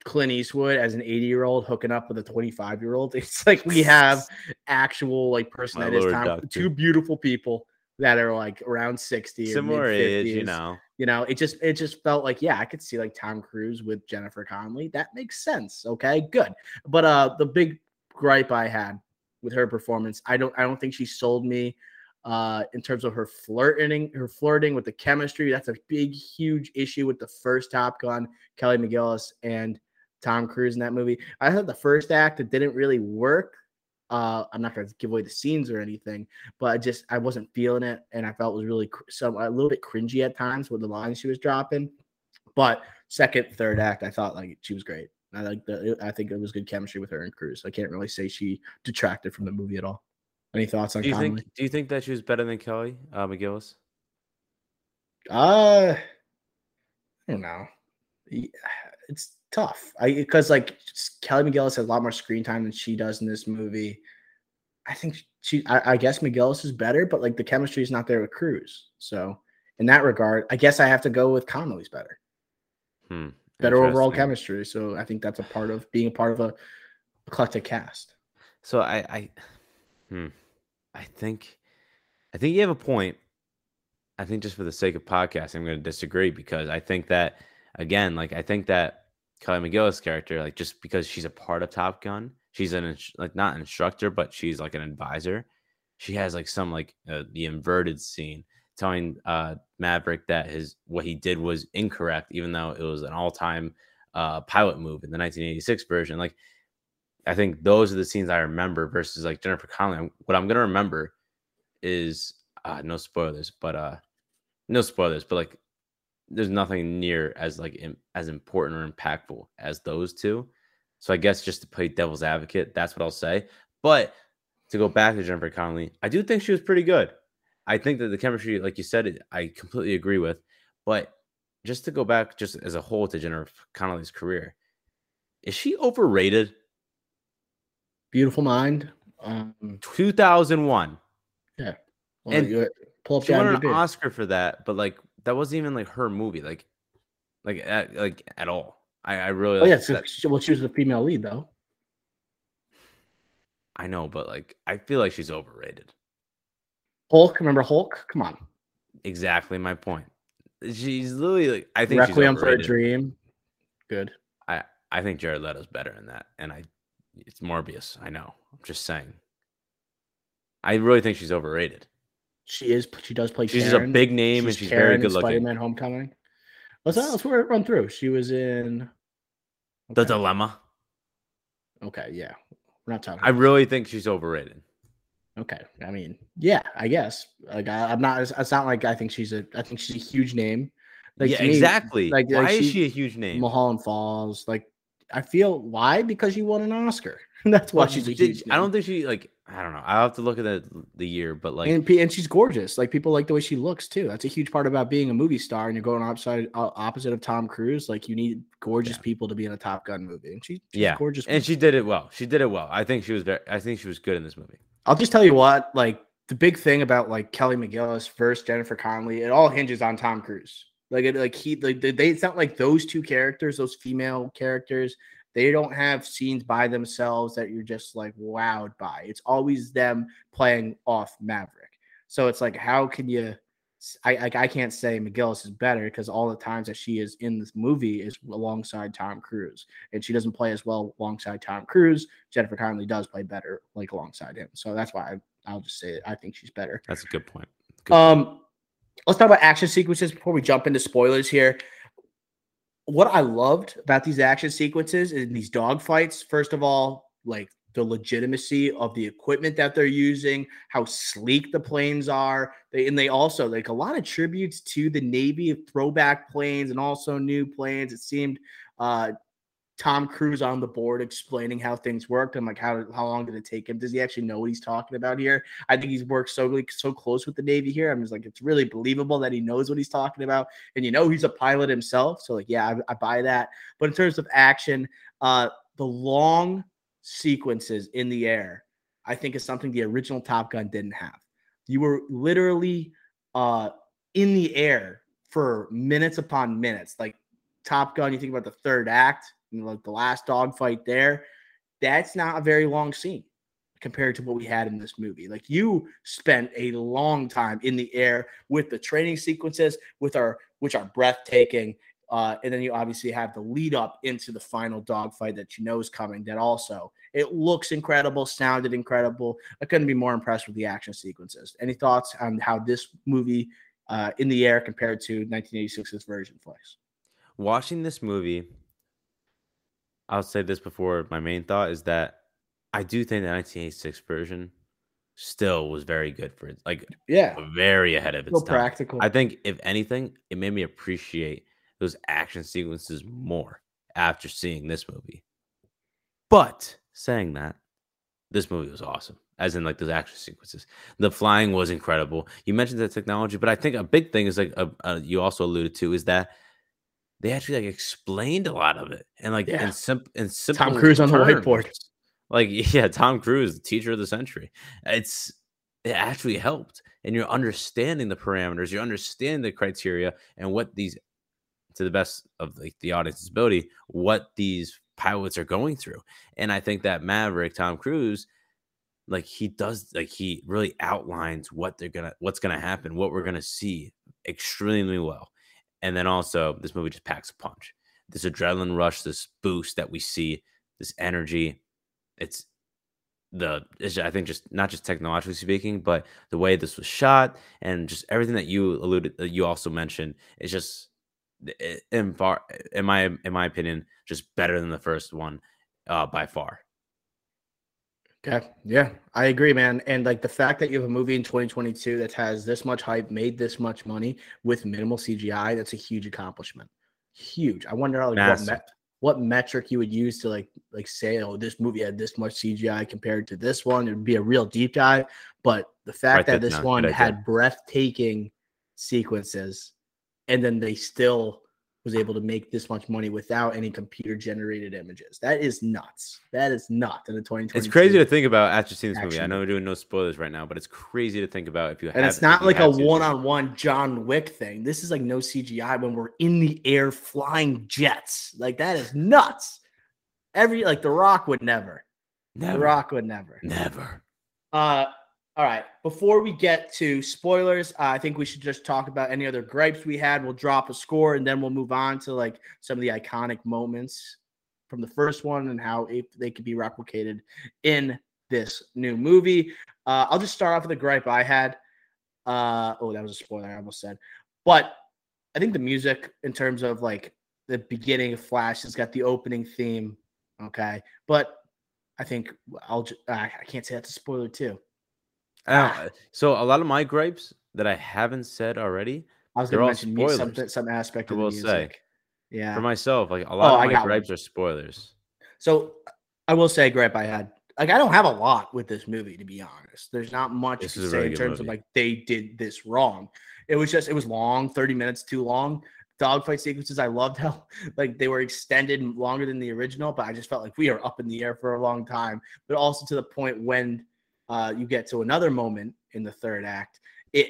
clint eastwood as an 80 year old hooking up with a 25 year old it's like we have actual like person My that is doctor. two beautiful people that are like around 60 or Similar age, you know. You know, it just it just felt like yeah, I could see like Tom Cruise with Jennifer Connelly. That makes sense. Okay, good. But uh the big gripe I had with her performance, I don't I don't think she sold me uh in terms of her flirting, her flirting with the chemistry. That's a big, huge issue with the first Top Gun, Kelly McGillis and Tom Cruise in that movie. I thought the first act it didn't really work. Uh, I'm not going to give away the scenes or anything, but I just I wasn't feeling it, and I felt it was really cr- some a little bit cringy at times with the lines she was dropping. But second, third act, I thought like she was great. I like the I think it was good chemistry with her and Cruise. I can't really say she detracted from the movie at all. Any thoughts on Do you Connelly? think? Do you think that she was better than Kelly uh, McGillis? Uh, I don't know. It's tough. I because like Kelly McGillis has a lot more screen time than she does in this movie. I think she. I, I guess McGillis is better, but like the chemistry is not there with Cruise. So in that regard, I guess I have to go with Connelly's better. Hmm. Better overall chemistry. So I think that's a part of being a part of a eclectic cast. So I, I, hmm, I think, I think you have a point. I think just for the sake of podcasting, I'm going to disagree because I think that again, like I think that Kelly McGillis character, like just because she's a part of Top Gun, she's an like not an instructor, but she's like an advisor. She has like some like uh, the inverted scene telling uh Maverick that his what he did was incorrect, even though it was an all time uh, pilot move in the 1986 version. Like, I think those are the scenes I remember versus like Jennifer Connelly. What I'm gonna remember is uh, no spoilers, but uh, no spoilers, but like there's nothing near as like Im- as important or impactful as those two. So I guess just to play devil's advocate, that's what I'll say. But to go back to Jennifer Connelly, I do think she was pretty good. I think that the chemistry, like you said, I completely agree with. But just to go back, just as a whole, to Jennifer Connelly's career, is she overrated? Beautiful Mind. Um, 2001. Yeah. Well, and pull up she won an Oscar for that, but like that wasn't even like her movie, like, like at, like at all. I, I really. Oh yeah, so, well, she was the female lead though. I know, but like I feel like she's overrated. Hulk, remember Hulk? Come on. Exactly my point. She's literally like I think Requiem for a Dream. Good. I I think Jared Leto's better in that, and I it's Morbius. I know. I'm just saying. I really think she's overrated. She is. She does play. She's Karen. a big name, she's and she's Karen very good looking. Spider-Man: Homecoming. Let's uh, let's run through. She was in okay. The Dilemma. Okay, yeah, we're not talking. I really think she's overrated. Okay, I mean, yeah, I guess. Like, I, am not. It's not like I think she's a. I think she's a huge name. Like, yeah, me, exactly. Like, why like is she, she a huge name? Mulholland Falls. Like, I feel why because she won an Oscar. That's why well, she's a huge. Name. I don't think she like. I don't know. I'll have to look at the the year, but like, and, and she's gorgeous. Like people like the way she looks too. That's a huge part about being a movie star, and you're going opposite opposite of Tom Cruise. Like you need gorgeous yeah. people to be in a Top Gun movie, and she, yeah, gorgeous, and she did it well. She did it well. I think she was very. I think she was good in this movie. I'll just tell you what, like the big thing about like Kelly McGillis versus Jennifer Connelly, it all hinges on Tom Cruise. Like it, like he, like they, it's not like those two characters, those female characters they don't have scenes by themselves that you're just like wowed by. It's always them playing off Maverick. So it's like, how can you? I I, I can't say McGillis is better because all the times that she is in this movie is alongside Tom Cruise, and she doesn't play as well alongside Tom Cruise. Jennifer Connelly does play better like alongside him. So that's why I, will just say it. I think she's better. That's a good point. Good um, point. let's talk about action sequences before we jump into spoilers here what I loved about these action sequences and these dogfights, first of all, like the legitimacy of the equipment that they're using, how sleek the planes are. They and they also like a lot of tributes to the Navy throwback planes and also new planes. It seemed uh Tom Cruise on the board explaining how things worked. I'm like, how how long did it take him? Does he actually know what he's talking about here? I think he's worked so like, so close with the Navy here. I'm just like, it's really believable that he knows what he's talking about, and you know he's a pilot himself. So like, yeah, I, I buy that. But in terms of action, uh, the long sequences in the air, I think is something the original Top Gun didn't have. You were literally uh, in the air for minutes upon minutes, like Top Gun. You think about the third act like the last dogfight there, that's not a very long scene compared to what we had in this movie. Like you spent a long time in the air with the training sequences, with our which are breathtaking. Uh, and then you obviously have the lead up into the final dogfight that you know is coming. That also it looks incredible, sounded incredible. I couldn't be more impressed with the action sequences. Any thoughts on how this movie uh, in the air compared to 1986's version plays? Watching this movie I'll say this before my main thought is that I do think the 1986 version still was very good for it. Like, yeah, very ahead of its time. Practical. I think if anything, it made me appreciate those action sequences more after seeing this movie. But saying that, this movie was awesome. As in, like those action sequences, the flying was incredible. You mentioned the technology, but I think a big thing is like uh, uh, you also alluded to is that they actually like explained a lot of it and like yeah. in, sim- in simple Tom Cruise on the whiteboard. Like yeah, Tom Cruise, the teacher of the century. It's it actually helped, and you're understanding the parameters, you understand the criteria, and what these, to the best of like the audience's ability, what these pilots are going through. And I think that Maverick, Tom Cruise, like he does, like he really outlines what they're gonna, what's gonna happen, what we're gonna see extremely well. And then also, this movie just packs a punch. This adrenaline rush, this boost that we see, this energy. It's the it's, I think just not just technologically speaking, but the way this was shot and just everything that you alluded that you also mentioned is just in far in my in my opinion just better than the first one uh by far Okay. Yeah, I agree, man. And like the fact that you have a movie in 2022 that has this much hype, made this much money with minimal CGI, that's a huge accomplishment. Huge. I wonder like, what, what metric you would use to like like say, oh, this movie had this much CGI compared to this one. It would be a real deep dive. But the fact that, that this one had breathtaking sequences and then they still was able to make this much money without any computer generated images. That is nuts. That is nuts in the 2020. It's crazy to think about after seeing this movie. I know we're doing no spoilers right now, but it's crazy to think about if you have. and it's not like a one on one John Wick thing. This is like no CGI when we're in the air flying jets. Like that is nuts. Every like The Rock would never. Never. The Rock would never. Never. Uh all right. Before we get to spoilers, uh, I think we should just talk about any other gripes we had. We'll drop a score and then we'll move on to like some of the iconic moments from the first one and how if they could be replicated in this new movie. Uh, I'll just start off with a gripe I had. Uh, oh, that was a spoiler. I almost said, but I think the music in terms of like the beginning of Flash has got the opening theme. Okay, but I think I'll. I can't say that's a spoiler too. Ah. So a lot of my gripes that I haven't said already, I was going to mention spoilers. some some aspect of I will the music. Say, yeah, for myself, like a lot oh, of my gripes one. are spoilers. So I will say, gripe I had like I don't have a lot with this movie to be honest. There's not much this to say in terms movie. of like they did this wrong. It was just it was long, 30 minutes too long. Dogfight sequences, I loved how like they were extended longer than the original, but I just felt like we are up in the air for a long time. But also to the point when uh, you get to another moment in the third act, it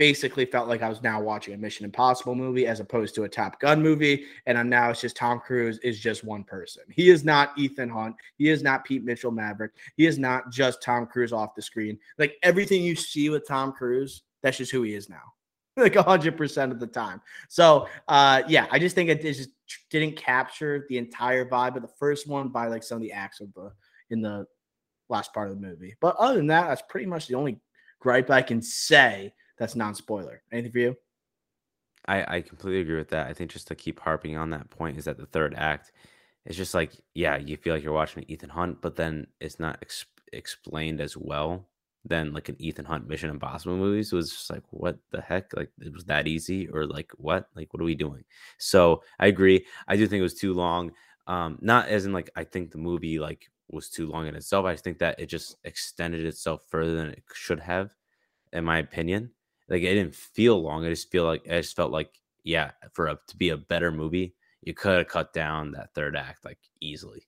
basically felt like I was now watching a Mission Impossible movie as opposed to a Top Gun movie. And I'm now it's just Tom Cruise is just one person. He is not Ethan Hunt. He is not Pete Mitchell Maverick. He is not just Tom Cruise off the screen. Like everything you see with Tom Cruise, that's just who he is now. Like 100% of the time. So, uh, yeah, I just think it just didn't capture the entire vibe of the first one by like some of the acts of the in the last part of the movie. But other than that, that's pretty much the only gripe I can say that's non spoiler. Anything for you? I, I completely agree with that. I think just to keep harping on that point is that the third act is just like, yeah, you feel like you're watching Ethan Hunt, but then it's not ex- explained as well than like an Ethan Hunt Mission Impossible movie. So it's just like, what the heck? Like, it was that easy, or like, what? Like, what are we doing? So I agree. I do think it was too long. Um, not as in like I think the movie like was too long in itself. I think that it just extended itself further than it should have, in my opinion. Like it didn't feel long. I just feel like I just felt like, yeah, for a to be a better movie, you could have cut down that third act like easily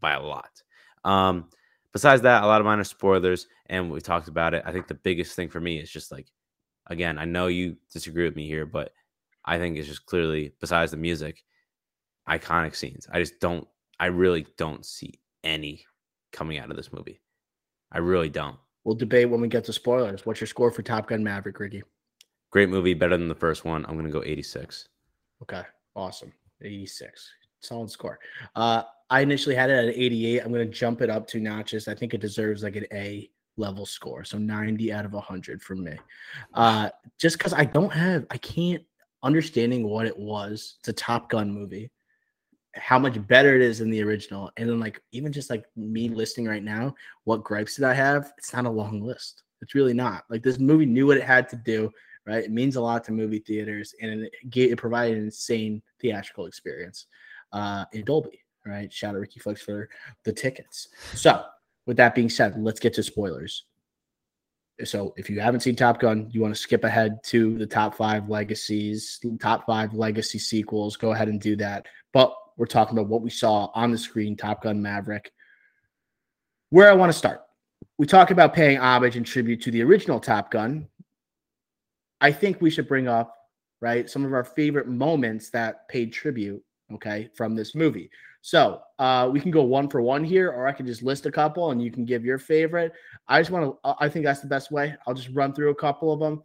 by a lot. Um, besides that, a lot of minor spoilers, and we talked about it. I think the biggest thing for me is just like, again, I know you disagree with me here, but I think it's just clearly, besides the music, iconic scenes. I just don't, I really don't see any coming out of this movie. I really don't. We'll debate when we get to spoilers. What's your score for Top Gun Maverick, Ricky? Great movie, better than the first one. I'm going to go 86. Okay, awesome. 86. Solid score. Uh, I initially had it at 88. I'm going to jump it up two notches. I think it deserves like an A level score. So 90 out of 100 from me. Uh, just because I don't have, I can't understanding what it was. It's a Top Gun movie how much better it is than the original. And then like even just like me listing right now, what gripes did I have? It's not a long list. It's really not. Like this movie knew what it had to do, right? It means a lot to movie theaters and it, gave, it provided an insane theatrical experience uh in Dolby, right? Shout out Ricky Flex for the tickets. So with that being said, let's get to spoilers. So if you haven't seen Top Gun, you want to skip ahead to the top five legacies, top five legacy sequels, go ahead and do that. But we're talking about what we saw on the screen, Top Gun Maverick. Where I want to start, we talk about paying homage and tribute to the original Top Gun. I think we should bring up, right, some of our favorite moments that paid tribute, okay, from this movie. So uh, we can go one for one here, or I can just list a couple and you can give your favorite. I just want to, I think that's the best way. I'll just run through a couple of them.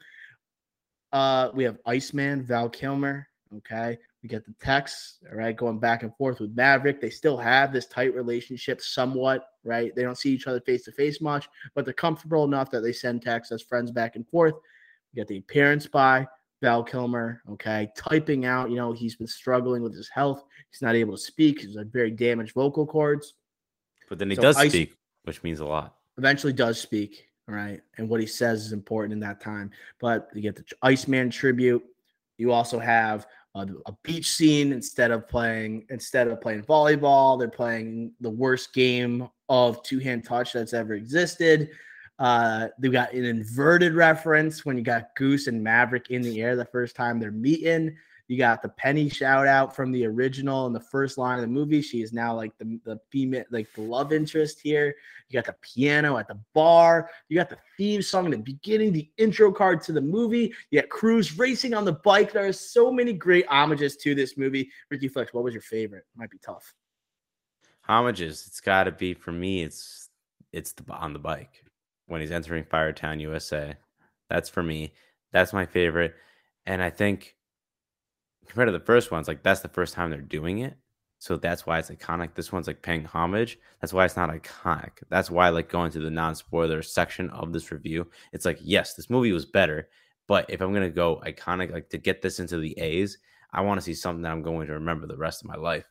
Uh, we have Iceman, Val Kilmer. Okay. We get the texts, all right, going back and forth with Maverick. They still have this tight relationship somewhat, right? They don't see each other face to face much, but they're comfortable enough that they send texts as friends back and forth. We get the appearance by Val Kilmer, okay, typing out, you know, he's been struggling with his health. He's not able to speak. He's like very damaged vocal cords. But then he so does Ice speak, which means a lot. Eventually does speak, right? And what he says is important in that time. But you get the Iceman tribute. You also have a, a beach scene instead of playing instead of playing volleyball, they're playing the worst game of two-hand touch that's ever existed. Uh, they got an inverted reference when you got Goose and Maverick in the air the first time they're meeting. You got the Penny shout out from the original and the first line of the movie. She is now like the, the female, like the love interest here. You got the piano at the bar. You got the theme song in the beginning, the intro card to the movie. You got Cruise racing on the bike. There are so many great homages to this movie. Ricky Flex, what was your favorite? Might be tough. Homages. It's got to be for me. It's it's the on the bike when he's entering Fightertown, USA. That's for me. That's my favorite. And I think compared to the first ones, like that's the first time they're doing it. So that's why it's iconic. This one's like paying homage. That's why it's not iconic. That's why, like, going to the non spoiler section of this review, it's like, yes, this movie was better. But if I'm going to go iconic, like to get this into the A's, I want to see something that I'm going to remember the rest of my life.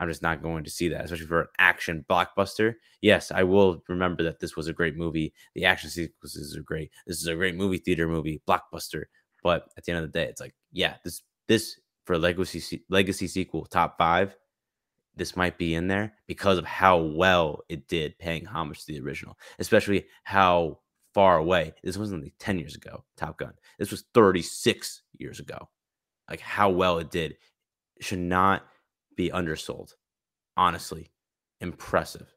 I'm just not going to see that, especially for an action blockbuster. Yes, I will remember that this was a great movie. The action sequences are great. This is a great movie theater movie, blockbuster. But at the end of the day, it's like, yeah, this this for legacy legacy sequel top five. This might be in there because of how well it did, paying homage to the original, especially how far away. This wasn't like 10 years ago, Top Gun. This was 36 years ago. Like how well it did should not be undersold. Honestly, impressive.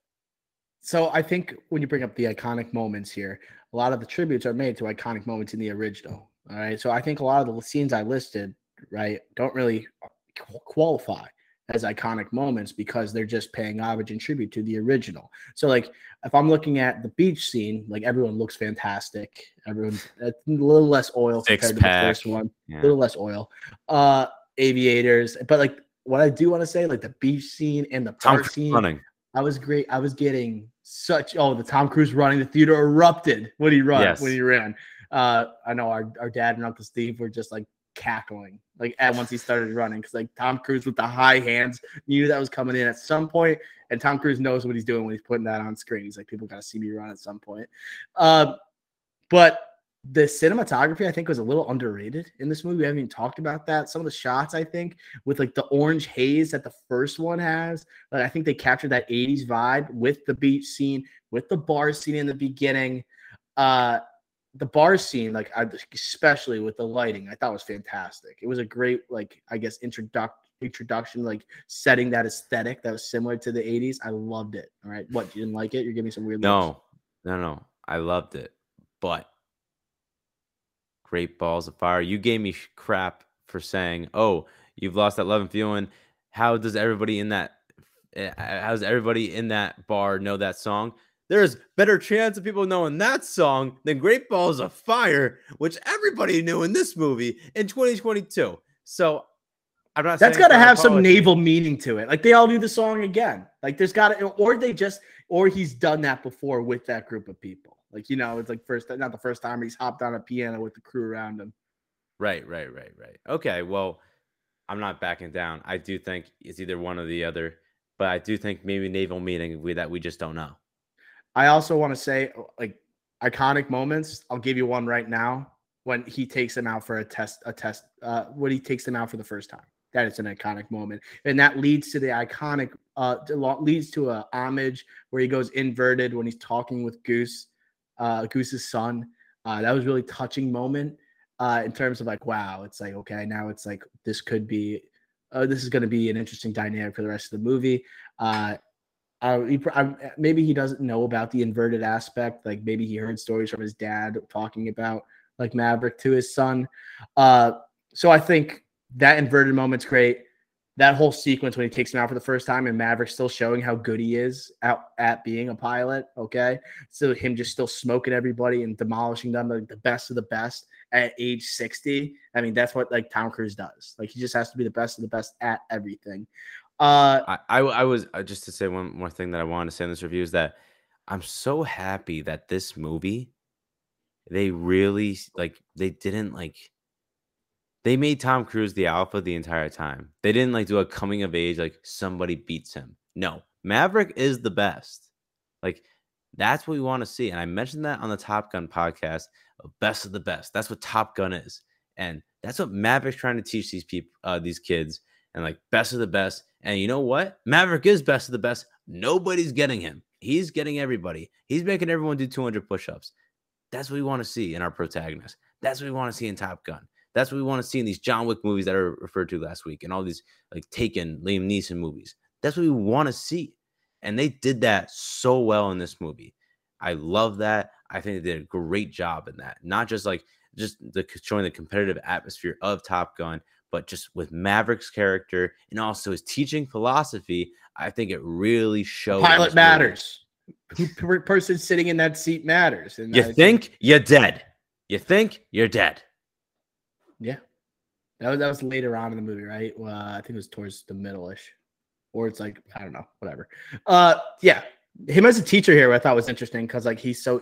So I think when you bring up the iconic moments here, a lot of the tributes are made to iconic moments in the original. All right. So I think a lot of the scenes I listed, right, don't really qualify as iconic moments because they're just paying homage and tribute to the original. So like if I'm looking at the beach scene, like everyone looks fantastic. Everyone a little less oil Six compared pack. to the first one. Yeah. A little less oil. Uh aviators, but like what I do want to say, like the beach scene and the park scene, running. I was great. I was getting such oh the Tom Cruise running. The theater erupted when he run yes. when he ran. Uh, I know our, our dad and Uncle Steve were just like cackling like at once he started running because like Tom Cruise with the high hands knew that was coming in at some point, and Tom Cruise knows what he's doing when he's putting that on screen. He's like, people got to see me run at some point. Uh, but the cinematography I think was a little underrated in this movie. We haven't even talked about that. Some of the shots I think with like the orange haze that the first one has, like I think they captured that 80s vibe with the beach scene, with the bar scene in the beginning. Uh the bar scene, like I, especially with the lighting, I thought was fantastic. It was a great, like I guess, introduction introduction, like setting that aesthetic that was similar to the 80s. I loved it. All right. What you didn't like it? You're giving me some weird No, looks. no, no. I loved it. But great balls of fire. You gave me crap for saying, "Oh, you've lost that love and feeling." How does everybody in that? Eh, how does everybody in that bar know that song? There's better chance of people knowing that song than Great Balls of Fire, which everybody knew in this movie in 2022. So I'm not. That's got to have some naval meaning to it. Like they all knew the song again. Like there's got to, or they just, or he's done that before with that group of people. Like, you know, it's like first, not the first time he's hopped on a piano with the crew around him. Right, right, right, right. Okay. Well, I'm not backing down. I do think it's either one or the other, but I do think maybe naval meeting we, that we just don't know. I also want to say, like, iconic moments. I'll give you one right now when he takes him out for a test, a test, uh, when he takes him out for the first time. That is an iconic moment, and that leads to the iconic, uh, leads to a homage where he goes inverted when he's talking with Goose uh, Goose's son. Uh, that was really touching moment uh, in terms of like, wow, it's like okay, now it's like this could be, uh, this is going to be an interesting dynamic for the rest of the movie. Uh, he, I, maybe he doesn't know about the inverted aspect. Like maybe he heard stories from his dad talking about like Maverick to his son. Uh, so I think that inverted moment's great that whole sequence when he takes him out for the first time and Maverick still showing how good he is out at being a pilot. Okay. So him just still smoking everybody and demolishing them like the best of the best at age 60. I mean, that's what like Tom Cruise does. Like he just has to be the best of the best at everything. Uh I I, I was uh, just to say one more thing that I wanted to say in this review is that I'm so happy that this movie they really like they didn't like they made Tom Cruise the alpha the entire time. They didn't like do a coming of age like somebody beats him. No, Maverick is the best. Like that's what we want to see. And I mentioned that on the Top Gun podcast, best of the best. That's what Top Gun is. And that's what Maverick's trying to teach these people, uh, these kids, and like best of the best. And you know what? Maverick is best of the best. Nobody's getting him. He's getting everybody. He's making everyone do 200 push-ups. That's what we want to see in our protagonist. That's what we want to see in Top Gun. That's what we want to see in these John Wick movies that are referred to last week and all these like Taken, Liam Neeson movies. That's what we want to see. And they did that so well in this movie. I love that. I think they did a great job in that. Not just like just the showing the competitive atmosphere of Top Gun, but just with Maverick's character and also his teaching philosophy. I think it really shows. Pilot matters. Who person sitting in that seat matters. And you I think, think you're dead. You think you're dead. Yeah, that was that was later on in the movie, right? Well, I think it was towards the middle-ish, or it's like I don't know, whatever. Uh, yeah, him as a teacher here, I thought was interesting because like he's so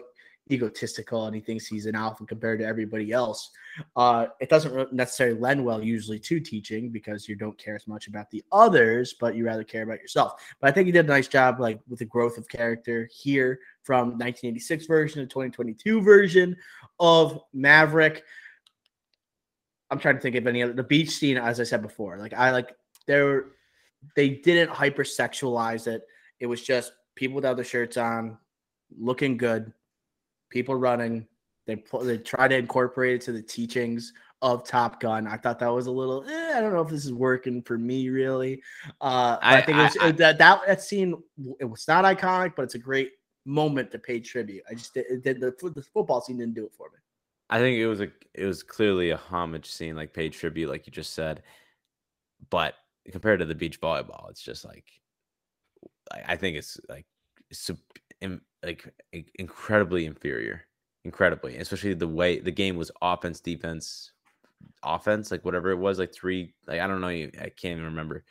egotistical and he thinks he's an alpha compared to everybody else. Uh, it doesn't necessarily lend well usually to teaching because you don't care as much about the others, but you rather care about yourself. But I think he did a nice job, like with the growth of character here from 1986 version to 2022 version of Maverick. I'm trying to think of any other the beach scene, as I said before. Like I like there, they didn't hypersexualize it. It was just people without their shirts on, looking good people running. They they try to incorporate it to the teachings of Top Gun. I thought that was a little. Eh, I don't know if this is working for me really. Uh, I, I, think it was, I, that that that scene. It was not iconic, but it's a great moment to pay tribute. I just it did the, the football scene didn't do it for me. I think it was a it was clearly a homage scene, like paid tribute, like you just said. But compared to the beach volleyball, it's just like I think it's like like incredibly inferior, incredibly, especially the way the game was offense, defense, offense, like whatever it was, like three, like I don't know, I can't even remember.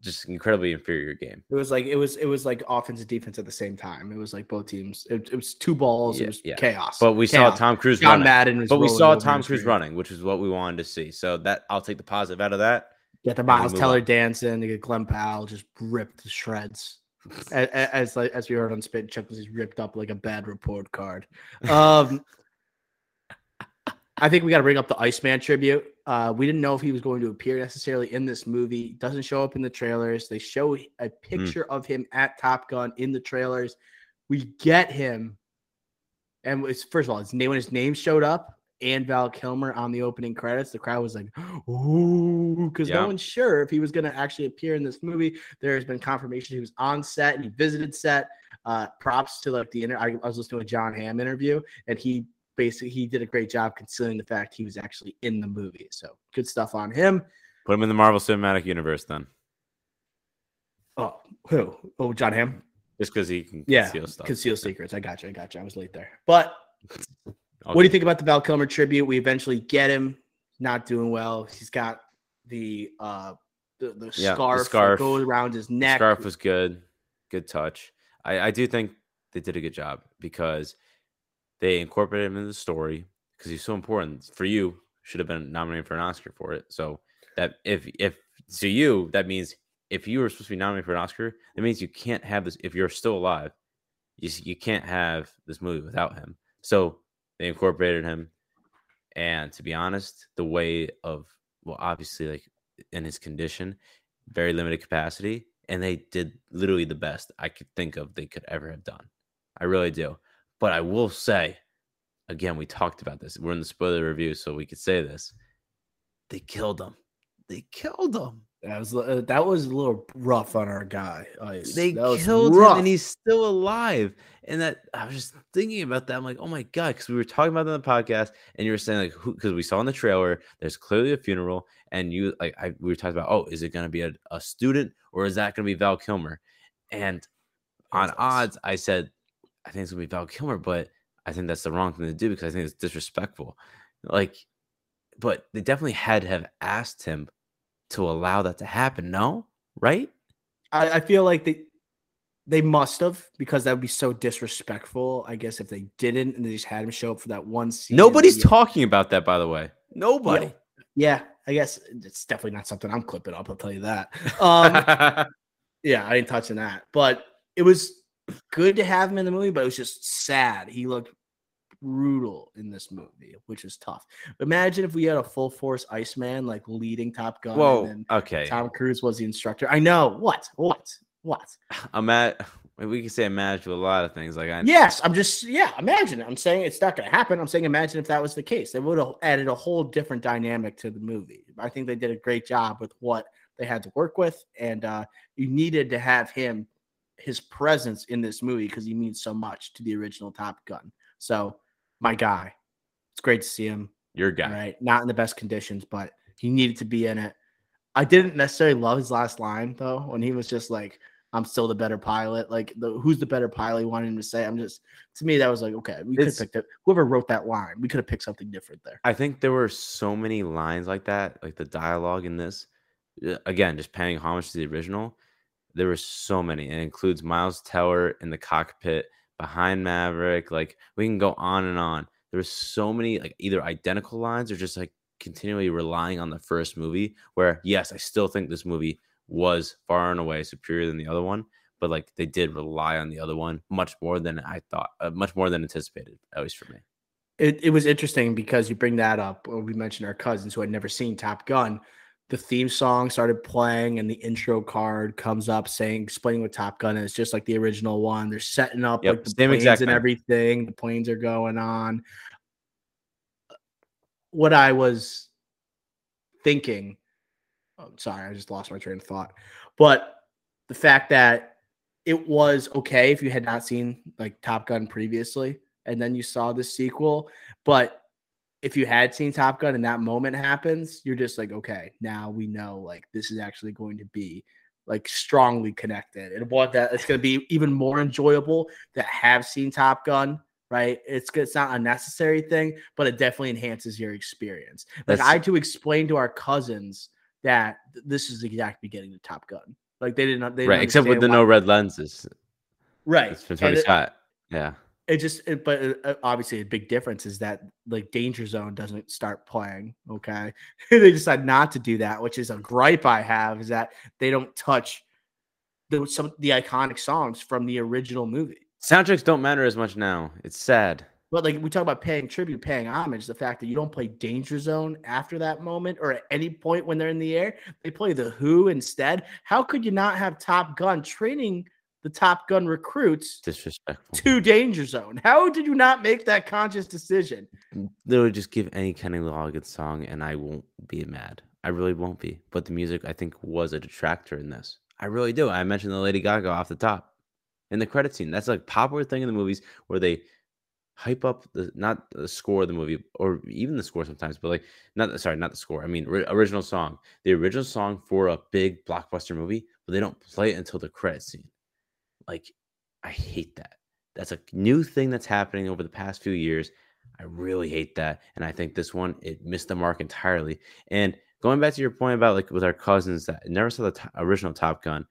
Just incredibly inferior game. It was like it was it was like offense and defense at the same time. It was like both teams. It, it was two balls. Yeah, it was yeah. chaos. But we chaos. saw Tom Cruise. John running. Madden. but we saw Tom Cruise running, which is what we wanted to see. So that I'll take the positive out of that. Get the Miles Teller dancing. To get Glen Powell just ripped to shreds as, as as we heard on Spit Chuck he's ripped up like a bad report card. Um, I think we got to bring up the Iceman tribute. Uh, we didn't know if he was going to appear necessarily in this movie. Doesn't show up in the trailers. They show a hmm. picture mm. of him at Top Gun in the trailers. We get him, and it's first of all, his name when his name showed up and Val Kilmer on the opening credits, the crowd was like, "Ooh," because yeah. no one's sure if he was going to actually appear in this movie. There has been confirmation he was on set and he visited set. Uh, props to like the inter- I, I was listening to a Jon Hamm interview, and he basically he did a great job concealing the fact he was actually in the movie. So good stuff on him. Put him in the Marvel Cinematic Universe then. Oh, who? Oh, Jon Hamm. Just because he can yeah, conceal stuff. Conceal secrets. I got you. I got you. I was late there, but Okay. What do you think about the Val Kilmer tribute? We eventually get him. Not doing well. He's got the uh the, the yeah, scarf, the scarf goes around his neck. Scarf was good. Good touch. I, I do think they did a good job because they incorporated him in the story because he's so important for you. Should have been nominated for an Oscar for it. So that if if to you that means if you were supposed to be nominated for an Oscar, that means you can't have this. If you're still alive, you you can't have this movie without him. So they incorporated him. And to be honest, the way of well, obviously, like in his condition, very limited capacity, and they did literally the best I could think of they could ever have done. I really do. But I will say, again, we talked about this. We're in the spoiler review, so we could say this. They killed him. They killed him. That was uh, that was a little rough on our guy. Ice. They that killed him, and he's still alive. And that I was just thinking about that. I'm like, oh my god, because we were talking about that on the podcast, and you were saying like, because we saw in the trailer, there's clearly a funeral, and you like, I we were talking about, oh, is it going to be a, a student or is that going to be Val Kilmer? And on odds, I said, I think it's going to be Val Kilmer, but I think that's the wrong thing to do because I think it's disrespectful. Like, but they definitely had to have asked him to allow that to happen. No, right? I, I feel like they they must have because that would be so disrespectful. I guess if they didn't and they just had him show up for that one scene. Nobody's talking about that, by the way. Nobody. Yeah, yeah I guess it's definitely not something I'm clipping up. I'll tell you that. Um, yeah, I ain't touching that. But it was good to have him in the movie, but it was just sad. He looked brutal in this movie, which is tough. Imagine if we had a full force Iceman like leading Top Gun. Whoa, and okay. Tom Cruise was the instructor. I know. What? What? What? I'm at. We can say imagine a lot of things. Like I. Yes, I'm just yeah. Imagine. I'm saying it's not going to happen. I'm saying imagine if that was the case. They would have added a whole different dynamic to the movie. I think they did a great job with what they had to work with, and uh, you needed to have him, his presence in this movie because he means so much to the original Top Gun. So my guy, it's great to see him. Your guy, right? Not in the best conditions, but he needed to be in it. I didn't necessarily love his last line though, when he was just like, "I'm still the better pilot." Like, the, who's the better pilot? He wanted him to say. I'm just to me that was like, okay, we could have picked it. Whoever wrote that line, we could have picked something different there. I think there were so many lines like that, like the dialogue in this. uh, Again, just paying homage to the original. There were so many. It includes Miles Teller in the cockpit behind Maverick. Like we can go on and on. There were so many like either identical lines or just like continually relying on the first movie. Where yes, I still think this movie was far and away superior than the other one. But like they did rely on the other one much more than I thought, uh, much more than anticipated, at least for me. It, it was interesting because you bring that up. We mentioned our cousins who had never seen Top Gun. The theme song started playing, and the intro card comes up saying, explaining what Top Gun is, just like the original one. They're setting up Yep, like the planes and thing. everything. The planes are going on. What I was thinking, oh, sorry, I just lost my train of thought. But the fact that it was okay if you had not seen like Top Gun previously, and then you saw the sequel, but if you had seen Top Gun and that moment happens, you're just like, okay, now we know like this is actually going to be like strongly connected. And what that it's going to be even more enjoyable that have seen Top Gun, right? It's it's not a necessary thing, but it definitely enhances your experience. Like That's- I had to explain to our cousins that this is the exact beginning of Top Gun. Like they didn't they didn't right, except with the no red lenses. right. It's And Tony Scott. Yeah. It just it, but uh, uh, obviously a big difference is that like danger zone doesn't start playing okay they decide not to do that which is a gripe i have is that they don't touch the some the iconic songs from the original movie Soundtracks don't matter as much now. It's sad. but like we talk about paying tribute paying homage the fact that you don't play danger zone after that moment or at any point when they're in the air they play the who instead how could you not have top gun training the top gun recruits Disrespectful. to danger zone how did you not make that conscious decision They would just give any Kenny Loggins song and I won't be mad. I really won't be. But the music I think was a detractor in this. I really do. I mentioned the Lady Gaga off the top. In the credit scene. That's like popular thing in the movies where they hype up the not the score of the movie or even the score sometimes, but like not sorry, not the score. I mean ri- original song. The original song for a big blockbuster movie, but they don't play it until the credit scene. Like I hate that. That's a new thing that's happening over the past few years. I really hate that. And I think this one, it missed the mark entirely. And going back to your point about like with our cousins that never saw the to- original Top Gun,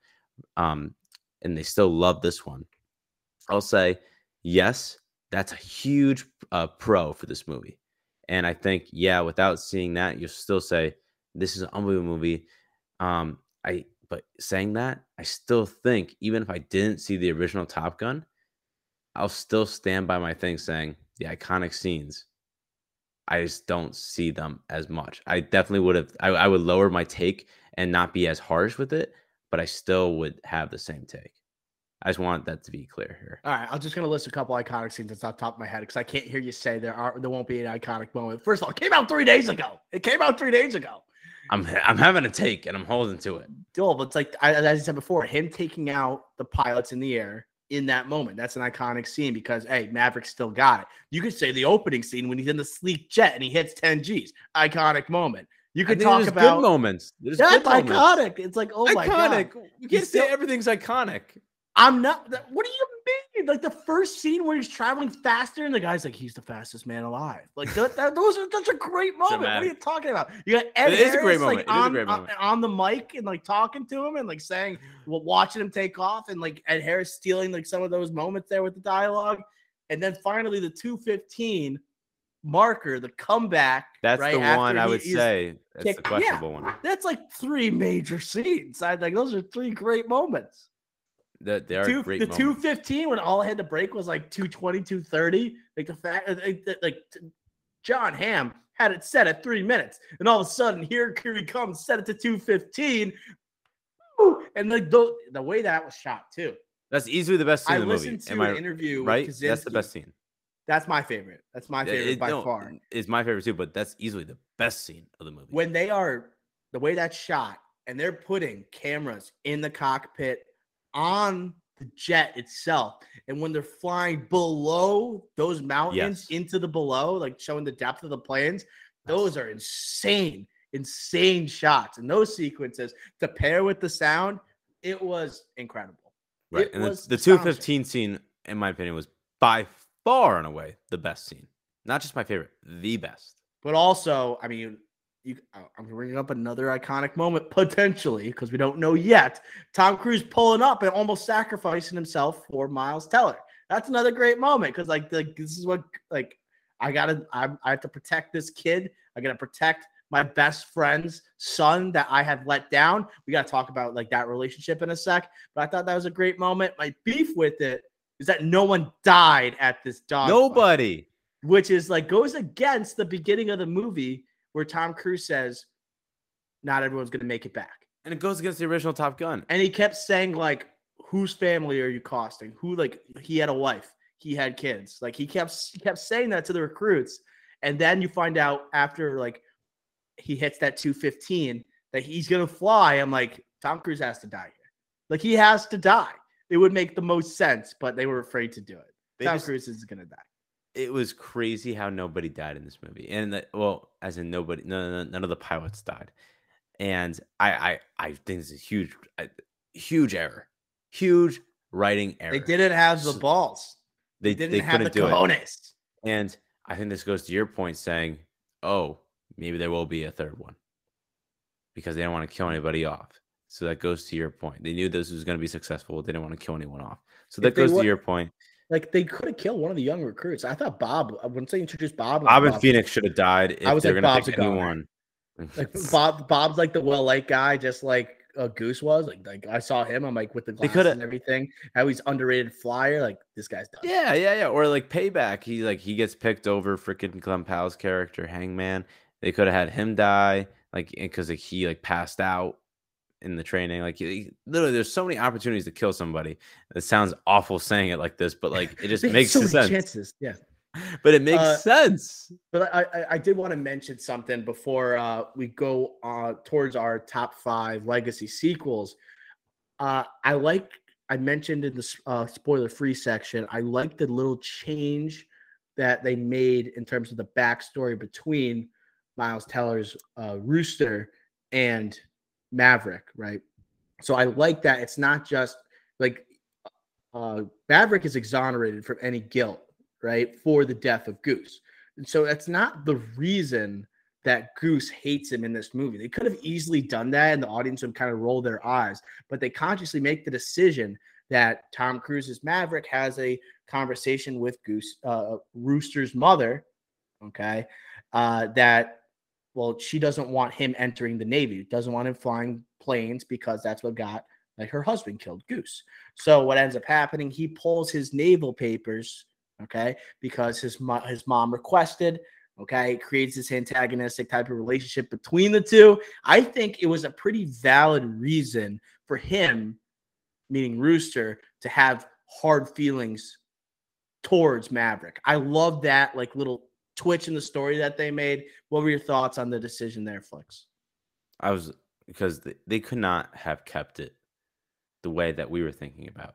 um, and they still love this one, I'll say, yes, that's a huge uh, pro for this movie. And I think, yeah, without seeing that, you'll still say this is an unbelievable movie. Um, I but saying that, I still think even if I didn't see the original Top Gun, I'll still stand by my thing saying the iconic scenes. I just don't see them as much. I definitely would have. I, I would lower my take and not be as harsh with it, but I still would have the same take. I just want that to be clear here. All right, I'm just gonna list a couple iconic scenes that's off top of my head because I can't hear you say there are there won't be an iconic moment. First of all, it came out three days ago. It came out three days ago. I'm I'm having a take and I'm holding to it. Duel, but it's like I- as I said before, him taking out the pilots in the air in that moment. That's an iconic scene because hey, Maverick still got it. You could say the opening scene when he's in the sleek jet and he hits 10 G's. Iconic moment. You I could talk about good moments. There's that's good moments. iconic. It's like, oh my god. iconic. You can't say still- everything's iconic. I'm not. What do you mean? Like the first scene where he's traveling faster, and the guy's like, "He's the fastest man alive." Like that, that those are that's a great moment. What are you talking about? You got Ed It is a Harris, great like, moment. A on, great moment. on the mic and like talking to him and like saying, well, watching him take off, and like Ed Harris stealing like some of those moments there with the dialogue, and then finally the two fifteen marker, the comeback. That's right, the one I would say. That's kicked- the yeah. questionable one. That's like three major scenes. I like those are three great moments. That they are Two, great the moments. 215 when all I had to break was like 220, 230. Like the fact that like, that, like t- Jon Hamm had it set at three minutes, and all of a sudden here, here he comes, set it to 215. And like the, the way that was shot too. That's easily the best scene I in the movie. listened to Am an I interview right? That's the best scene. That's my favorite. That's my favorite it- by no, far. It's my favorite too, but that's easily the best scene of the movie. when they are the way that's shot and they're putting cameras in the cockpit on the jet itself and when they're flying below those mountains Yes. into the below like showing the depth of the planes those are insane insane shots and those sequences to pair with the sound it was incredible right. it And the, was the 215 scene, in my opinion, was by far and away the best scene. Not just my favorite, the best. But also, I mean, you, I'm bringing up another iconic moment potentially because we don't know yet. Tom Cruise pulling up and almost sacrificing himself for Miles Teller. That's another great moment because like the, this is what like I gotta I, I have to protect this kid. I gotta protect my best friend's son that I have let down. We gotta talk about like that relationship in a sec. But I thought that was a great moment. My beef with it is that no one died at this dog. fight Nobody. which is like goes against the beginning of the movie where Tom Cruise says, "Not everyone's gonna make it back," And it goes against the original Top Gun. and he kept saying like, "Whose family are you costing? Who like he had a wife, he had kids, like he kept he kept saying that to the recruits, and then you find out after like he hits that 215 that he's gonna fly. I'm like, Tom Cruise has to die here, like he has to die. It would make the most sense, but they were afraid to do it. They Tom just- Cruise is gonna die. It was crazy how nobody died in this movie, and that well, as in nobody, no, no, none of the pilots died, and I, I, I think it's a huge, a huge error, huge writing error. They didn't have the balls. they, They didn't they have the couldn't do it, cojones. and I think this goes to your point, saying, oh, maybe there will be a third one, because they don't want to kill anybody off. So that goes to your point. They knew this was going to be successful. They didn't want to kill anyone off. So that goes to your point. Like they could have killed one of the young recruits. I thought Bob. uh, Once they introduced Bob, Bob and Bob- Phoenix should have died if I was they're like, Bob's pick a anyone. Like Bob, Bob's like the well liked guy, just like uh, Goose was. Like, like I saw him. I'm like with the glasses and everything. How he's underrated flyer. Like this guy's done. Yeah, yeah, yeah. Or like payback. He like he gets picked over freaking Glen Powell's character, Hangman. They could have had him die, like because like, he like passed out in the training. Like literally, there's so many opportunities to kill somebody. It sounds awful saying it like this, but like it just makes so sense. chances. Yeah. But it makes Uh, sense. But I, I, I did want to mention something before uh, we go uh, towards our top five legacy sequels. Uh, I like I mentioned in the uh, spoiler free section. I like the little change that they made in terms of the backstory between Miles Teller's uh, Rooster and Maverick, right? So I like that it's not just like uh, Maverick is exonerated from any guilt, right, for the death of Goose. And so that's not the reason that Goose hates him in this movie. They could have easily done that and the audience would kind of roll their eyes, but they consciously make the decision that Tom Cruise's Maverick has a conversation with Goose, uh, Rooster's mother, okay, uh, that, well, she doesn't want him entering the Navy, doesn't want him flying planes because that's what got like her husband killed Goose. So what ends up happening, he pulls his naval papers, okay, because his mo- his mom requested, okay, it creates this antagonistic type of relationship between the two. I think it was a pretty valid reason for him, meaning Rooster, to have hard feelings towards Maverick. I love that like little twitch in the story that they made. What were your thoughts on the decision there, Flex? I was because they, could not have kept it the way that we were thinking about,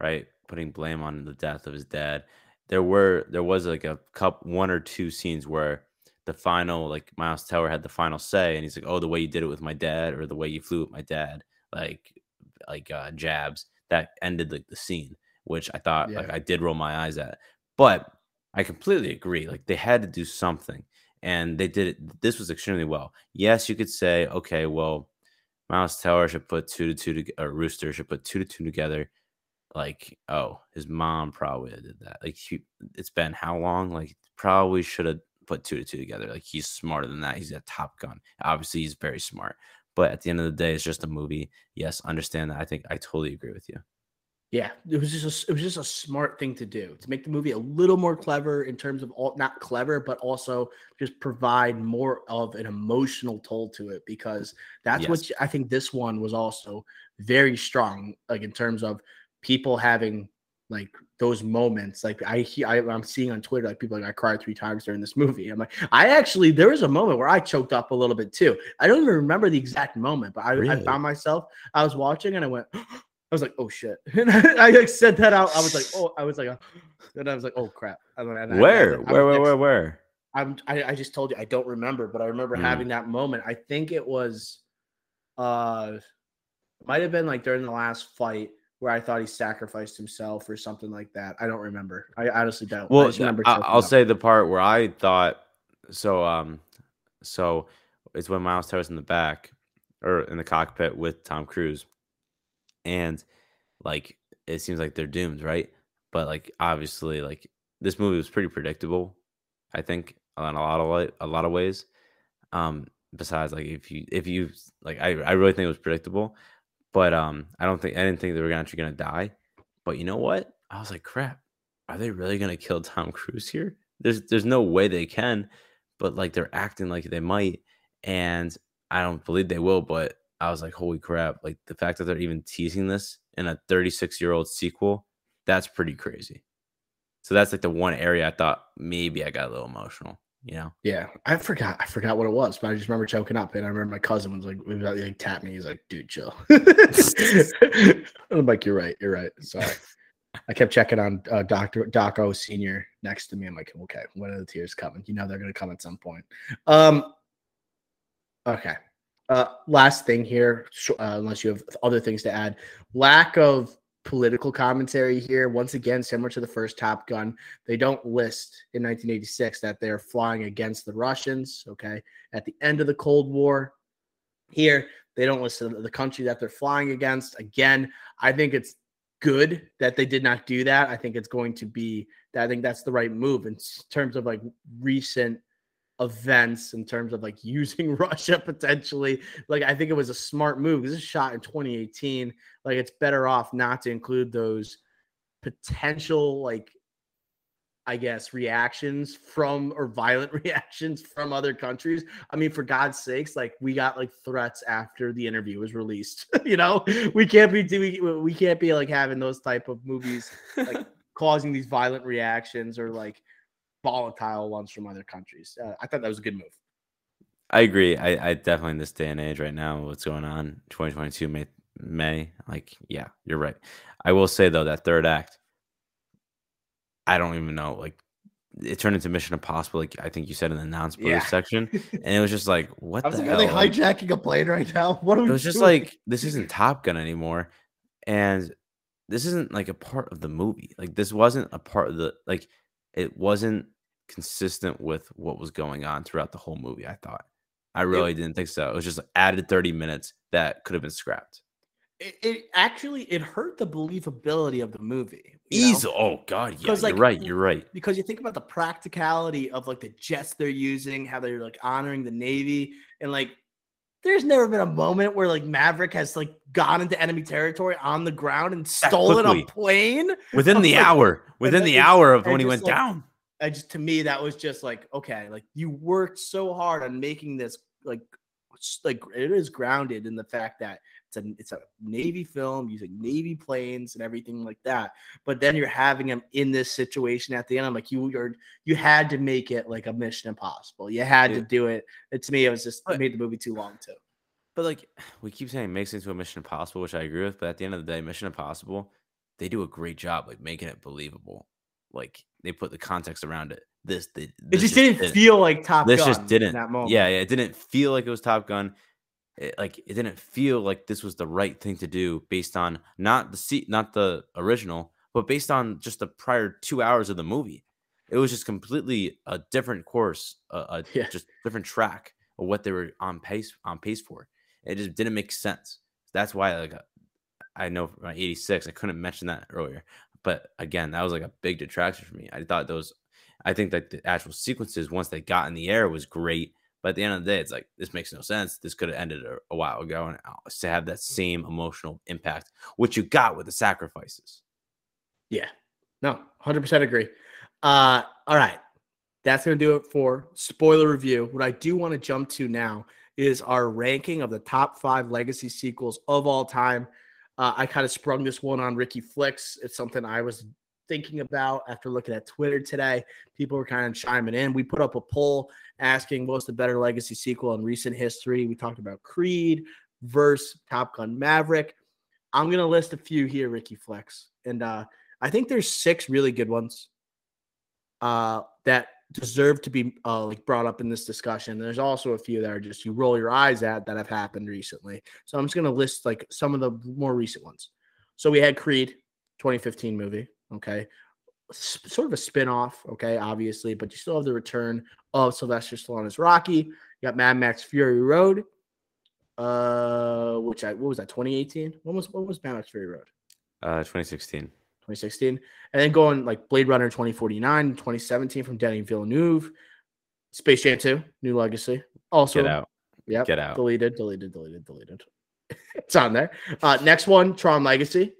right? Putting blame on the death of his dad. There were there was like a cup one or two scenes where the final like Miles Teller had the final say, and he's like, "Oh, the way you did it with my dad, or the way you flew with my dad," like like uh, jabs that ended like the scene, which I thought like I did roll my eyes at, but I completely agree. Like they had to do something, and they did it. This was extremely well. Yes, you could say, okay, well, Miles Teller should put two to two to or Rooster should put two to two together. Like, oh, his mom probably did that. Like, he, it's been how long? Like, probably should have put two to two together. Like he's smarter than that. He's a Top Gun. Obviously, he's very smart. But at the end of the day, it's just a movie. Yes, understand that. I think I totally agree with you. Yeah, it was just a, it was just a smart thing to do to make the movie a little more clever in terms of all not clever, but also just provide more of an emotional toll to it because that's yes. what I think this one was also very strong, like in terms of people having like those moments. Like I, I I'm seeing on Twitter, like people like I cried three times during this movie. I'm like, I actually there was a moment where I choked up a little bit too. I don't even remember the exact moment, but I, really? I found myself I was watching and I went. I was like, oh shit. And I, I like said that out. I was like, oh, I was like, oh, and I was like, oh crap. And and where? I, where, where, where, where? I'm I, I, just told you I don't remember, but I remember mm. having that moment. I think it was uh might have been like during the last fight where I thought he sacrificed himself or something like that. I don't remember. I honestly don't. Well, I will say the part where I thought so um so it's when Miles Teller's in the back or in the cockpit with Tom Cruise and like it seems like they're doomed, right? But like obviously, like this movie was pretty predictable. I think on a lot of a lot of ways. Um, besides, like if you if you like, I I really think it was predictable, but um, I don't think I didn't think they were actually gonna die. But you know what? I was like, crap, are they really gonna kill Tom Cruise here? There's there's no way they can, but like they're acting like they might, and I don't believe they will. But I was like, holy crap! Like the fact that they're even teasing this in a 36 year old sequel, that's pretty crazy. So that's like the one area I thought maybe I got a little emotional. You know? Yeah, I forgot. I forgot what it was, but I just remember choking up, and I remember my cousin was like, "We got like tap me." He's like, "Dude, chill." I'm like, "You're right. You're right." Sorry. I kept checking on uh, Doctor Doc O Senior next to me. I'm like, "Okay, when are the tears coming? You know they're gonna come at some point." Um. Okay. Uh, last thing here, uh, unless you have other things to add, lack of political commentary here. Once again, similar to the first Top Gun, they don't list in 1986 that they're flying against the Russians. Okay, at the end of the Cold War, here they don't list the country that they're flying against. Again, I think it's good that they did not do that. I think it's going to be. That I think that's the right move in terms of like recent events in terms of like using Russia potentially. Like I think it was a smart move. This is shot in 2018. Like it's better off not to include those potential like I guess reactions from or violent reactions from other countries. I mean, for God's sakes, like we got like threats after the interview was released. you know, we can't be doing we can't be like having those type of movies like causing these violent reactions or like volatile ones from other countries. Uh, I thought that was a good move. I agree. I, I definitely in this day and age right now, what's going on, 2022 May, May, like yeah, you're right. I will say though that third act, I don't even know. Like it turned into Mission Impossible, like I think you said in the announcement yeah. section, and it was just like, what the like, hell? Are they hijacking a plane right now? What are we? It was doing? just like this isn't Top Gun anymore, and this isn't like a part of the movie. Like this wasn't a part of the like it wasn't consistent with what was going on throughout the whole movie. I thought. I really it, didn't think so. It was just added 30 minutes that could have been scrapped. It, it actually it hurt the believability of the movie. Easy. Oh god, yeah. Like, you're right. You're right. Because you think about the practicality of like the jets they're using, how they're like honoring the Navy, and like there's never been a moment where like Maverick has like gone into enemy territory on the ground and stolen a plane within the like, hour. Within the hour of when he went like, down. I just to me that was just like okay, like you worked so hard on making this like like it is grounded in the fact that it's a it's a Navy film using Navy planes and everything like that. But then you're having him in this situation at the end. I'm like, you are you had to make it like a Mission Impossible. You had yeah. to do it. it. To me, it was just it made the movie too long too. But like we keep saying, it makes it into a Mission Impossible, which I agree with. But at the end of the day, Mission Impossible, they do a great job like making it believable. Like they put the context around it. This, this it just, didn't, didn't, feel like Top this Gun. just didn't. that moment. Yeah, yeah, it didn't feel like it was Top Gun. It, like it didn't feel like this was the right thing to do based on not the seat, not the original, but based on just the prior two hours of the movie. It was just completely a different course, a, a yeah. just different track of what they were on pace on pace for. It just didn't make sense. That's why, like, I know my 86, I couldn't mention that earlier. But again, that was like a big detraction for me. I thought those I think that the actual sequences once they got in the air was great. But at the end of the day, it's like this makes no sense. This could have ended a, a while ago, and to have that same emotional impact, which you got with the sacrifices. Yeah, no, hundred percent agree. Uh, all right, that's gonna do it for spoiler review. What I do want to jump to now is our ranking of the top five legacy sequels of all time. Uh, I kind of sprung this one on Ricky Flicks. It's something I was thinking about after looking at Twitter today. People were kind of chiming in. We put up a poll asking what's the better legacy sequel in recent history. We talked about Creed versus Top Gun Maverick. I'm going to list a few here, Ricky Flex. And uh, I think there's six really good ones uh, that deserve to be uh, like brought up in this discussion. There's also a few that are just you roll your eyes at that have happened recently. So I'm just going to list like some of the more recent ones. So we had Creed 2015 movie. Okay. S- sort of a spin-off, okay, obviously, but you still have the return of Sylvester Stallone as Rocky. You got Mad Max Fury Road, uh, which I what was that 2018? When was what was Mad Max Fury Road? Uh, 2016. 2016. And then going like Blade Runner 2049, 2017 from Denis Villeneuve, Space Jam 2, New Legacy. Also, Get out. Yep. Get out. Deleted, deleted, deleted, deleted. it's on there. Uh, next one, Tron Legacy.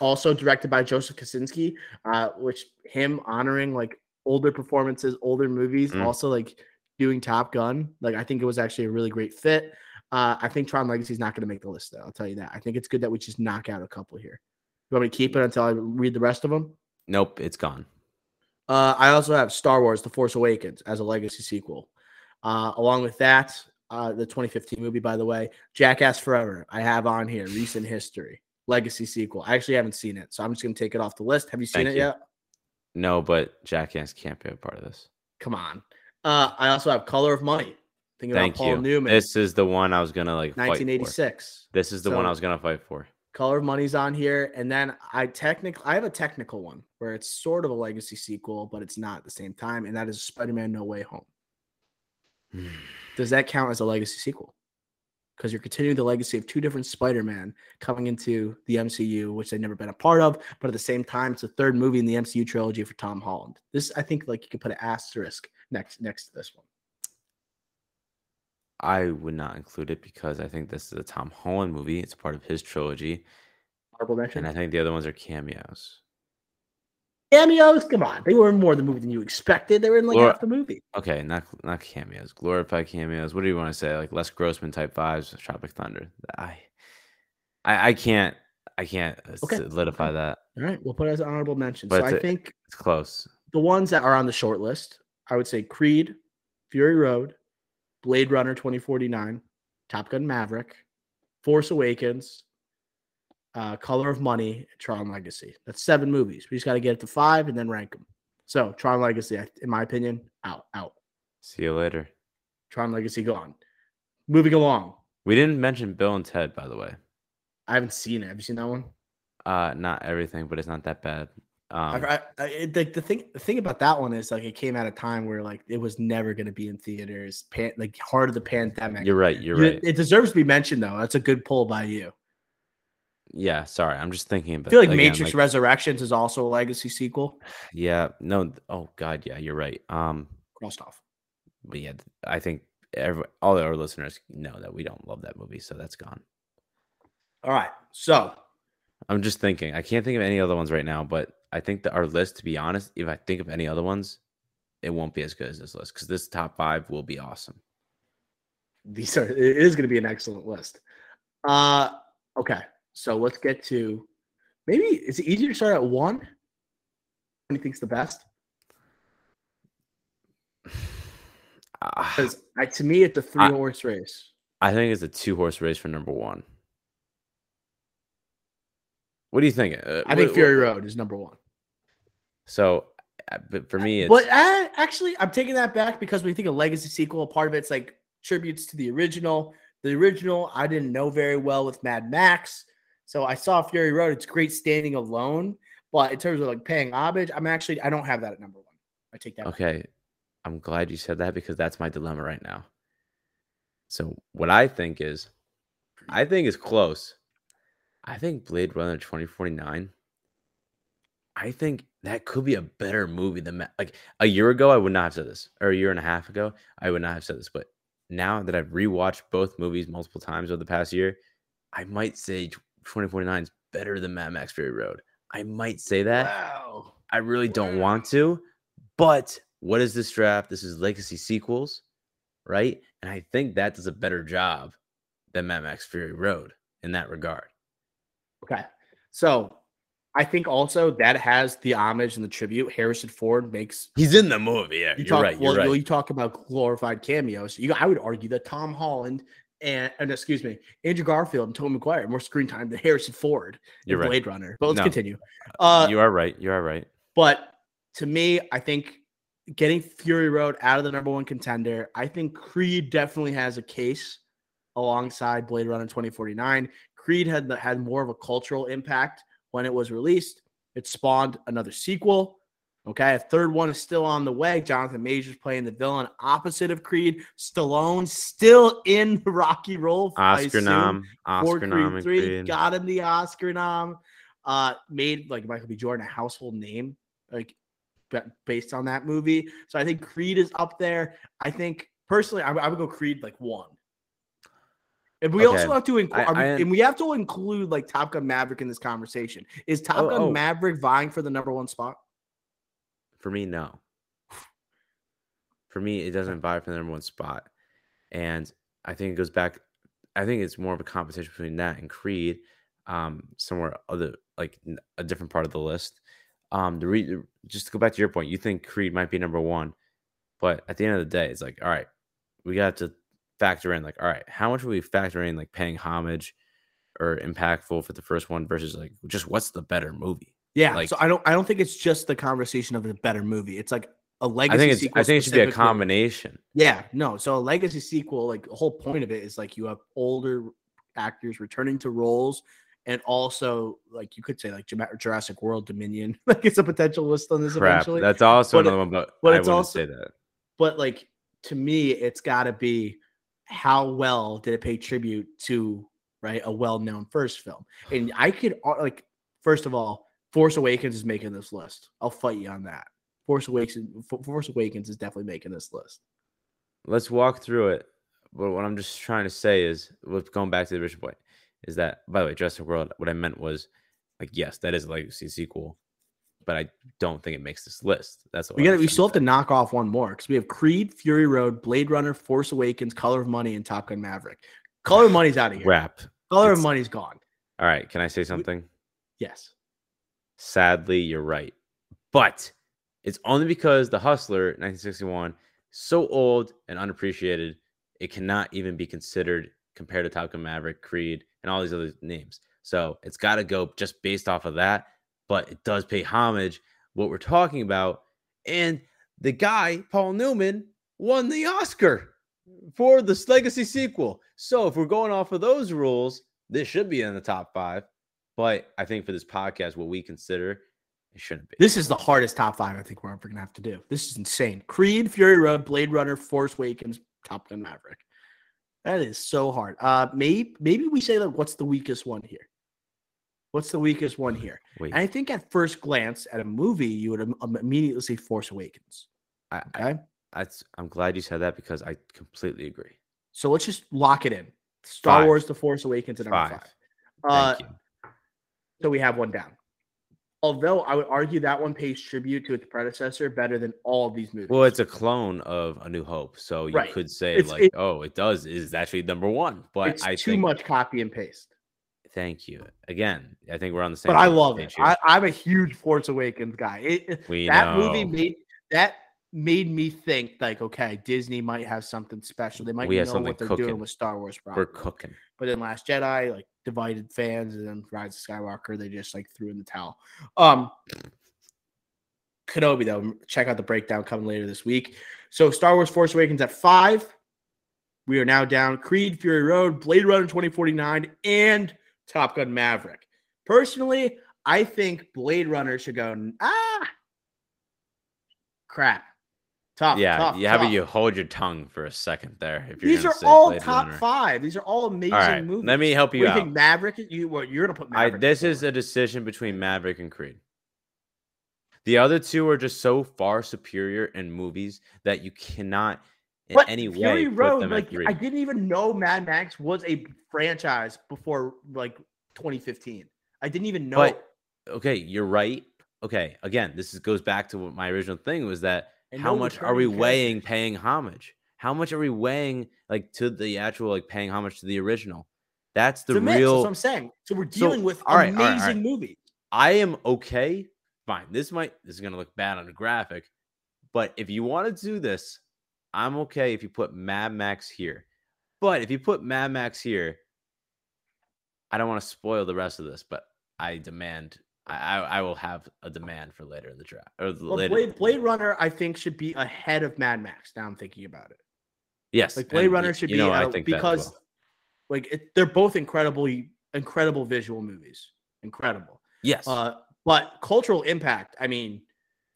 Also directed by Joseph Kosinski, uh, which him honoring like older performances, older movies, Mm. also like doing Top Gun. Like I think it was actually a really great fit. Uh, I think Tron Legacy is not going to make the list though. I'll tell you that. I think it's good that we just knock out a couple here. You want me to keep it until I read the rest of them? Nope, it's gone. Uh, I also have Star Wars: The Force Awakens as a legacy sequel. Uh, along with that, uh, the 2015 movie, by the way, Jackass Forever. I have on here recent history legacy sequel. I actually haven't seen it, so I'm just gonna take it off the list. Have you seen Thank it you. yet? No, but Jackass can't be a part of this. Come on. Uh, I also have Color of Money. Thinking Thank about Paul you. Newman, This is the one I was gonna like. fight for. 1986. This is the one I was gonna fight for. Color of Money's on here, and then I technically I have a technical one where it's sort of a legacy sequel, but it's not at the same time, and that is Spider-Man: No Way Home. Does that count as a legacy sequel? Because you're continuing the legacy of two different Spider-Man coming into the MCU, which they've never been a part of, but at the same time, it's the third movie in the MCU trilogy for Tom Holland. This, I think, like you could put an asterisk next next to this one. I would not include it because I think this is a Tom Holland movie. It's part of his trilogy, Honorable mention. and I think the other ones are cameos. Cameos, come on, they were in more of the movie than you expected. They were in like Laura- half the movie. Okay, not not cameos, glorified cameos. What do you want to say? Like Les Grossman type vibes, Tropic Thunder. I, I, I can't, I can't Okay, solidify that. All right, we'll put it as an honorable mention. But so I think It's close. the ones that are on the short list, I would say Creed, Fury Road, Blade Runner 2049, Top Gun Maverick, Force Awakens, uh, Color of Money, Tron Legacy. That's seven movies. We just got to get it to five and then rank them. So Tron Legacy, in my opinion, out, out. See you later. Tron Legacy gone. Moving along. We didn't mention Bill and Ted, by the way. I haven't seen it. Have you seen that one? Uh, not everything, but it's not that bad. Um, I, I, it- the, the thing the thing about that one is like it came at a time where like it was never going to be in theaters, pan, like heart of the pandemic. you're right. You're You- right. It deserves to be mentioned though. That's a good pull by you. Yeah. Sorry, I'm just thinking. About I feel like again, Matrix Resurrections is also a legacy sequel. Yeah. No. Oh God. Yeah. You're right. Um. Crossed off. But yeah, I think every, all our listeners know that we don't love that movie, so that's gone. All right. So I'm just thinking. I can't think of any other ones right now, but I think that our list, to be honest, if I think of any other ones, it won't be as good as this list because this top five will be awesome. these are it is going to be an excellent list. Uh okay. So let's get to maybe is it easier to start at one? What do you think's the best? Because I to me it's a three I- horse race. I think it's a two horse race for number one. What do you think? Uh, I think what- Fury what- Road is number one. So, uh, but for me, it's But uh, actually, I'm taking that back because when you think of legacy sequel, part of it's like tributes to the original. The original, I didn't know very well with Mad Max, so I saw Fury Road. It's great standing alone, but in terms of like paying homage, I'm actually I don't have that at number one. I take that. back. Okay. I'm glad you said that because that's my dilemma right now. So what I think is I think is close. I think Blade Runner 2049. I I think that could be a better movie than like a year ago. I would not have said this, or a year and a half ago, I would not have said this. But now that I've rewatched both movies multiple times over the past year, I might say 2049 is better than Mad Max Fury Road. I might say that. Wow. I really don't want to, but what is this draft? This is legacy sequels, right? And I think that does a better job than Mad Max Fury Road in that regard. Okay. So I think also that has the homage and the tribute. Harrison Ford makes. He's in the movie. Yeah, You you're talk, right. well, right. you talk about glorified cameos. You, I would argue that Tom Holland and, and excuse me, Andrew Garfield and Tobey Maguire more screen time than Harrison Ford in You're right. Blade Runner. But let's No. continue. Uh, you are right. You are right. But to me, I think getting Fury Road out of the number one contender, I think Creed definitely has a case alongside Blade Runner 2049. Creed had had more of a cultural impact when it was released. It spawned another sequel. Okay, a third one is still on the way. Jonathan Majors playing the villain opposite of Creed. Stallone still in the Rocky role. Oscar nom. Oscar nom. Creed 3. Creed. Got him the Oscar nom. Uh, made like Michael B. Jordan a household name, like based on that movie. So I think Creed is up there. I think personally, I, would- I would go Creed like one. And we also have to include, and we have to include like Top Gun Maverick in this conversation. Is Top Oh, Gun oh. Maverick vying for the number one spot? For me, no. For me, it doesn't vie for the number one spot. And I think it goes back. I think it's more of a competition between that and Creed, um, somewhere other like a different part of the list. Um, the re- just to go back to your point, you think Creed might be number one, but at the end of the day, it's like, all right, we got to factor in like, all right, how much are we factor in like paying homage or impactful for the first one versus like just what's the better movie? Yeah. Like- so I don't. I don't think it's just the conversation of a better movie. It's like a legacy. I think it's sequel I think it should be a combination. Yeah, no. So a legacy sequel, like the whole point of it is like you have older actors returning to roles, and also like you could say like Jurassic World Dominion, like it's a potential list on this Crap. eventually. That's also But it- another one, but, but I it's wouldn't also- say that. but like to me, it's got to be how well did it pay tribute to right a well-known first film, and I could ar- like first of all, Force Awakens is making this list. I'll fight you on that. Force Awakens, Force Awakens is definitely making this list. Let's walk through it. But what I'm just trying to say is, going back to the original point, is that by the way, Jurassic World. What I meant was, like, yes, that is a legacy sequel, but I don't think it makes this list. That's what We got. We still have to knock off one more because we have Creed, Fury Road, Blade Runner, Force Awakens, Color of Money, and Top Gun Maverick. Color of Money's out of here. wrap. Color of Money's gone. All right, can I say something? Yes. Sadly, you're right, but it's only because the Hustler, 1961, so old and unappreciated, it cannot even be considered compared to Top Gun Maverick, Creed, and all these other names. So it's got to go just based off of that. But it does pay homage what we're talking about, and the guy Paul Newman won the Oscar for this legacy sequel. So if we're going off of those rules, this should be in the top five. But I think for this podcast, what we consider, it shouldn't be. This is the hardest top five I think we're ever gonna have to do. This is insane. Creed, Fury Road, Blade Runner, Force Awakens, Top Gun Maverick. That is so hard. Uh, maybe maybe we say like, what's the weakest one here? What's the weakest one here? Wait, And I think at first glance at a movie, you would im- um, immediately say Force Awakens. I, I, Okay, that's, I'm glad you said that because I completely agree. so let's just lock it in. Star Five. Wars: The Force Awakens at number Five. five. Uh, Thank you. So we have one down. Although I would argue that one pays tribute to its predecessor better than all of these movies. Well, it's a clone of A New Hope, so you Right. could say It's- like, it- oh, it does is actually number one. But it's I too think, much copy and paste. Thank you again. I think we're on the same. But I love it. I, I'm a huge Force Awakens guy. It, we that know. movie made that made me think like, okay, Disney might have something special. They might We know what they're cooking. doing with Star Wars. we're Probably. cooking. But then Last Jedi like divided fans, and then Rise of Skywalker they just like threw in the towel. Um, Kenobi though, check out the breakdown coming later this week. So Star Wars Force Awakens at five. We are now down Creed, Fury Road, Blade Runner 2049, and Top Gun Maverick. Personally, I think Blade Runner should go. Ah, crap. Tough. yeah, tough, yeah. How about you hold your tongue for a second there? If you're These are all top five. These are all amazing All right, movies. let me help What you do out. you think Maverick? You what? You're gonna put I, this is a decision between Maverick and Creed. The other two are just so far superior in movies that you cannot in But any Fury way put Road, like. I didn't even know Mad Max was a franchise before like 2015. I didn't even know. But okay, you're right. Okay, again, this is, goes back to what my original thing was that And how no much are we returning weighing paying homage? How much are we weighing like to the actual like paying homage to the original? That's the It's that's real. what I'm saying. So we're So, dealing with all right, all right, all amazing right. movies. I am okay. Fine. This might this is gonna look bad on the graphic, but if you want to do this, I'm okay if you put Mad Max here. But if you put Mad Max here, I don't want to spoil the rest of this, but I demand I, I will have a demand for later in the draft or Well, later. Blade, Blade Runner, I think, should be ahead of Mad Max. Now I'm thinking about it. yes, Like Blade Runner should be know, I out think because, well. like, it, they're both incredibly, incredible visual movies. Incredible. yes, Uh, but cultural impact. I mean,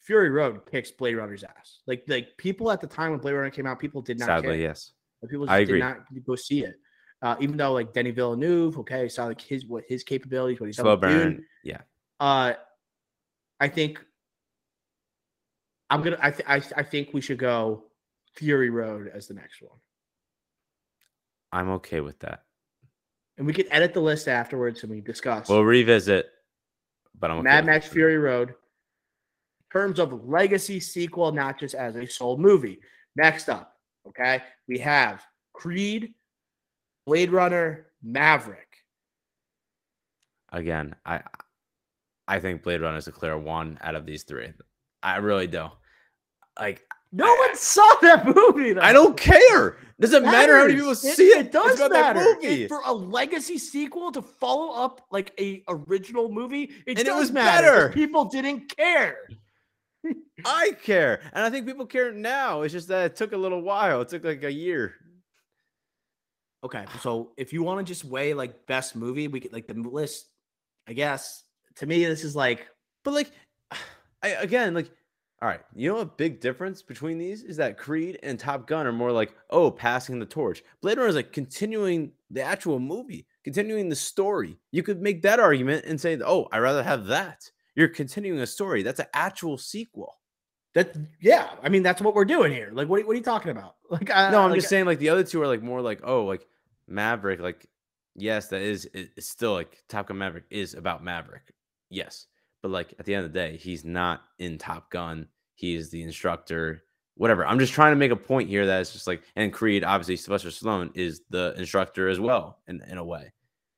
Fury Road kicks Blade Runner's ass. Like, like people at the time when Blade Runner came out, people did not sadly, care. yes. Like, people just I did not go see it. Uh, even though like Denny Villeneuve, okay, saw like his what his capabilities, what he's Slow burn, yeah. Uh, I think I'm gonna. I, th- I I think we should go Fury Road as the next one, I'm okay with that. and we can edit the list afterwards and we discuss We'll revisit, but I'm okay Mad Max. Fury Road. in Terms of legacy sequel, not just as a sole movie. Next up, okay, we have Creed, Blade Runner, Maverick. again, I I think Blade Runner is a clear one out of these three. I really do. Like No one saw that movie. I don't care. Doesn't matter how many people matters. see it. It does matter. that It- for a legacy sequel to follow up like a original movie, it And it does was matter. better. People didn't care. I care, and I think people care now. It's just that it took a little while. It took like a year. Okay, so if you want to just weigh like best movie, we could like the list. I guess to me, this is like But like, I again like, all right. You know a big difference between these is that Creed and Top Gun are more like, oh, passing the torch. Blade Runner is like continuing the actual movie, continuing the story. You could make that argument and say, oh, I rather have that. You're continuing a story. That's an actual sequel. that. Yeah, I mean that's what we're doing here. Like, what, what are you talking about? Like, I, No, I'm like, just saying like the other two are like more like oh like Maverick like yes that is it's still like Top Gun Maverick is about Maverick yes but like at the end of the day he's not in Top Gun he is the instructor whatever I'm just trying to make a point here that it's just like and Creed obviously Sylvester Stallone is the instructor as well in in a way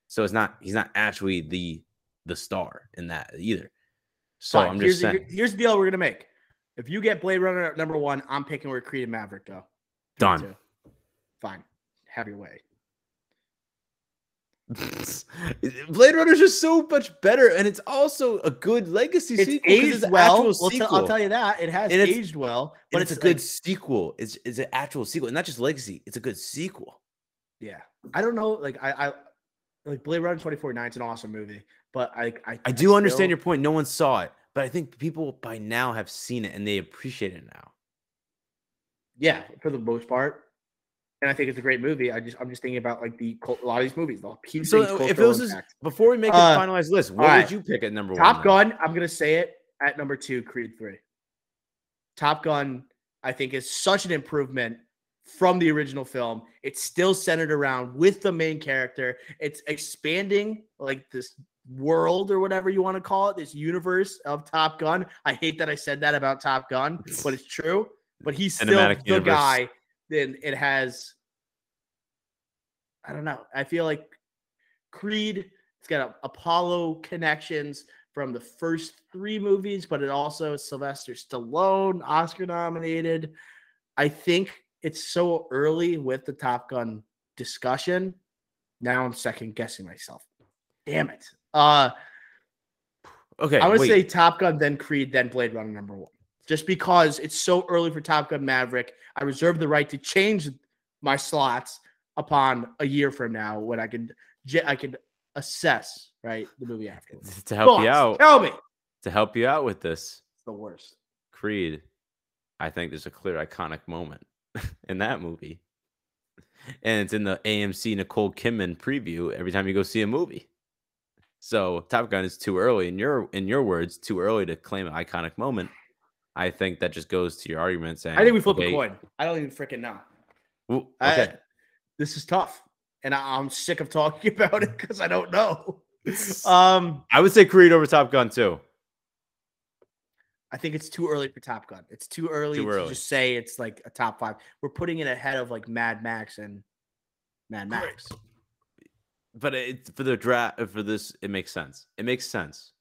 so it's not he's not actually the the star in that either so fine, I'm here's just the, saying here's the deal we're gonna make. If you get Blade Runner at number one, I'm picking where Creed and Maverick go. Done. two. Fine, have your way. Blade Runner is just so much better, and it's also a good legacy It's sequel. aged it's well. Well, sequel. I'll tell you that it has aged well, but it's, it's, a good like- sequel. It's it's an actual sequel, and not just legacy. It's a good sequel. yeah. I don't know. Like I, I like Blade Runner 2049 is an awesome movie, but I, I, I do understand still- your point. No one saw it, but I think people by now have seen it and they appreciate it now. Yeah, for the most part, and I think it's a great movie. I just, I'm just thinking about like the a lot of these movies. The huge So if it was impact. before we make Uh, a finalized list, what would you pick at number Top one? Top Gun, I'm gonna say it at number two. Creed three. Top Gun, I think, is such an improvement from the original film. It's still centered around with the main character. It's expanding like this world or whatever you want to call it, this universe of Top Gun. I hate that I said that about Top Gun, but it's true. But he's still Cinematic the universe. guy. Then it has. I don't know. I feel like Creed. It's got Apollo connections from the first three movies, but it also is Sylvester Stallone, Oscar nominated. I think it's so early with the Top Gun discussion. Now I'm second guessing myself. Damn it. Uh Okay, I would wait. say Top Gun, then Creed, then Blade Runner number one. Just because it's so early for Top Gun Maverick, I reserve the right to change my slots upon a year from now when I can I can assess right the movie afterwards. to help you out, Tell me. It's to help you out with this, the worst. Creed, I think there's a clear iconic moment in that movie. And it's in the AMC Nicole Kidman preview every time you go see a movie. So Top Gun is too early. In your in your words, too early to claim an iconic moment. I think that just goes to your argument saying I think we flip okay, a coin. I don't even freaking know. w- I- Okay. this is tough, and I, I'm sick of talking about it because I don't know. Um, I would say Creed over Top Gun too. I think it's too early for Top Gun. It's too early Too to just say it's like a top five. We're putting it ahead of like Mad Max and Mad Max. But it's for the draft for this, it makes sense. It makes sense.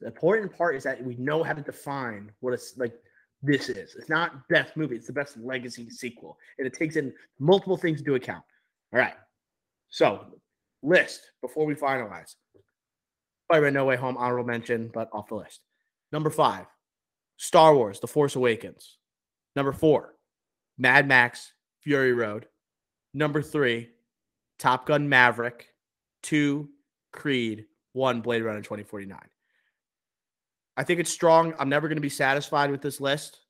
The important part is that we know how to define what it's like. This is. It's not best movie. It's the best legacy sequel, and it takes in multiple things into account. All right. So list before we finalize. Spider-Man No Way Home honorable mention, but off the list. Number five, Star Wars: The Force Awakens. Number four, Mad Max: Fury Road. Number three, Top Gun: Maverick. Two, Creed. One, Blade Runner 2049. I think it's strong. I'm never going to be satisfied with this list,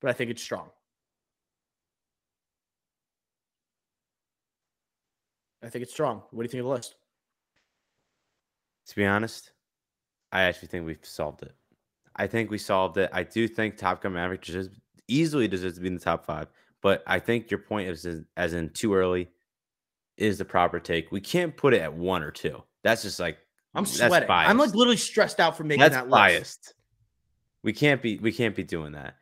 but I think it's strong. I think it's strong. What do you think of the list? To be honest, I actually think we've solved it. I think we solved it. I do think Top Gun Maverick deserves, easily deserves to be in the top five, but I think your point is as in too early is the proper take. We can't put it at one or two. That's just like I'm sweating. I'm like literally stressed out from making that's that list. We can't be we can't be doing that.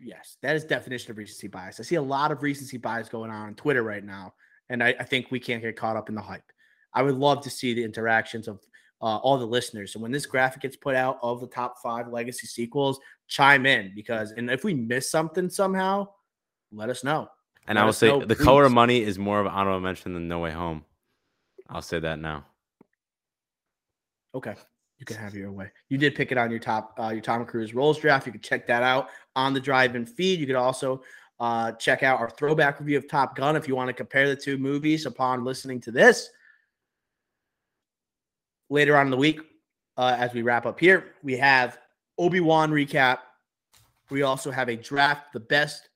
Yes, that is definition of recency bias. I see a lot of recency bias going on on Twitter right now, and I, I think we can't get caught up in the hype. I would love to see the interactions of uh, all the listeners. So when this graphic gets put out of the top five legacy sequels, chime in because and if we miss something somehow, let us know. And Let I will say know, the color of money is more of an honorable mention than No Way Home. I'll say that now. Okay. You can have your way. You did pick it on your top uh, your Tom Cruise Roles draft. You can check that out on the drive-in feed. You could also uh, check out our throwback review of Top Gun if you want to compare the two movies upon listening to this. Later on in the week, uh, as we wrap up here, we have Obi-Wan recap. We also have a draft the best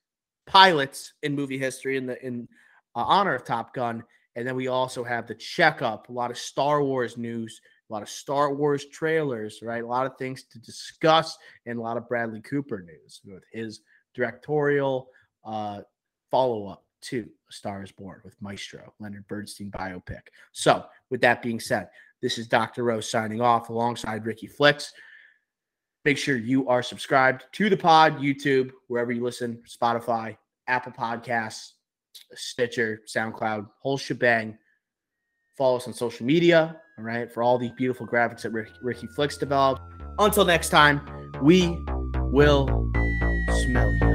pilots in movie history in the in uh, honor of Top Gun, and then we also have the checkup. A lot of Star Wars news a lot of Star Wars trailers, right? A lot of things to discuss, and a lot of Bradley Cooper news with his directorial uh, follow up to Star is Born with Maestro, Leonard Bernstein biopic. So, with that being said, this is Dr. Rose signing off alongside Ricky Flicks. Make sure you are subscribed to the pod, YouTube, wherever you listen, Spotify, Apple Podcasts, Stitcher, SoundCloud, whole shebang. Follow us on social media, all right, for all the beautiful graphics that Ricky, Ricky Flicks developed. Until next time, we will smell you.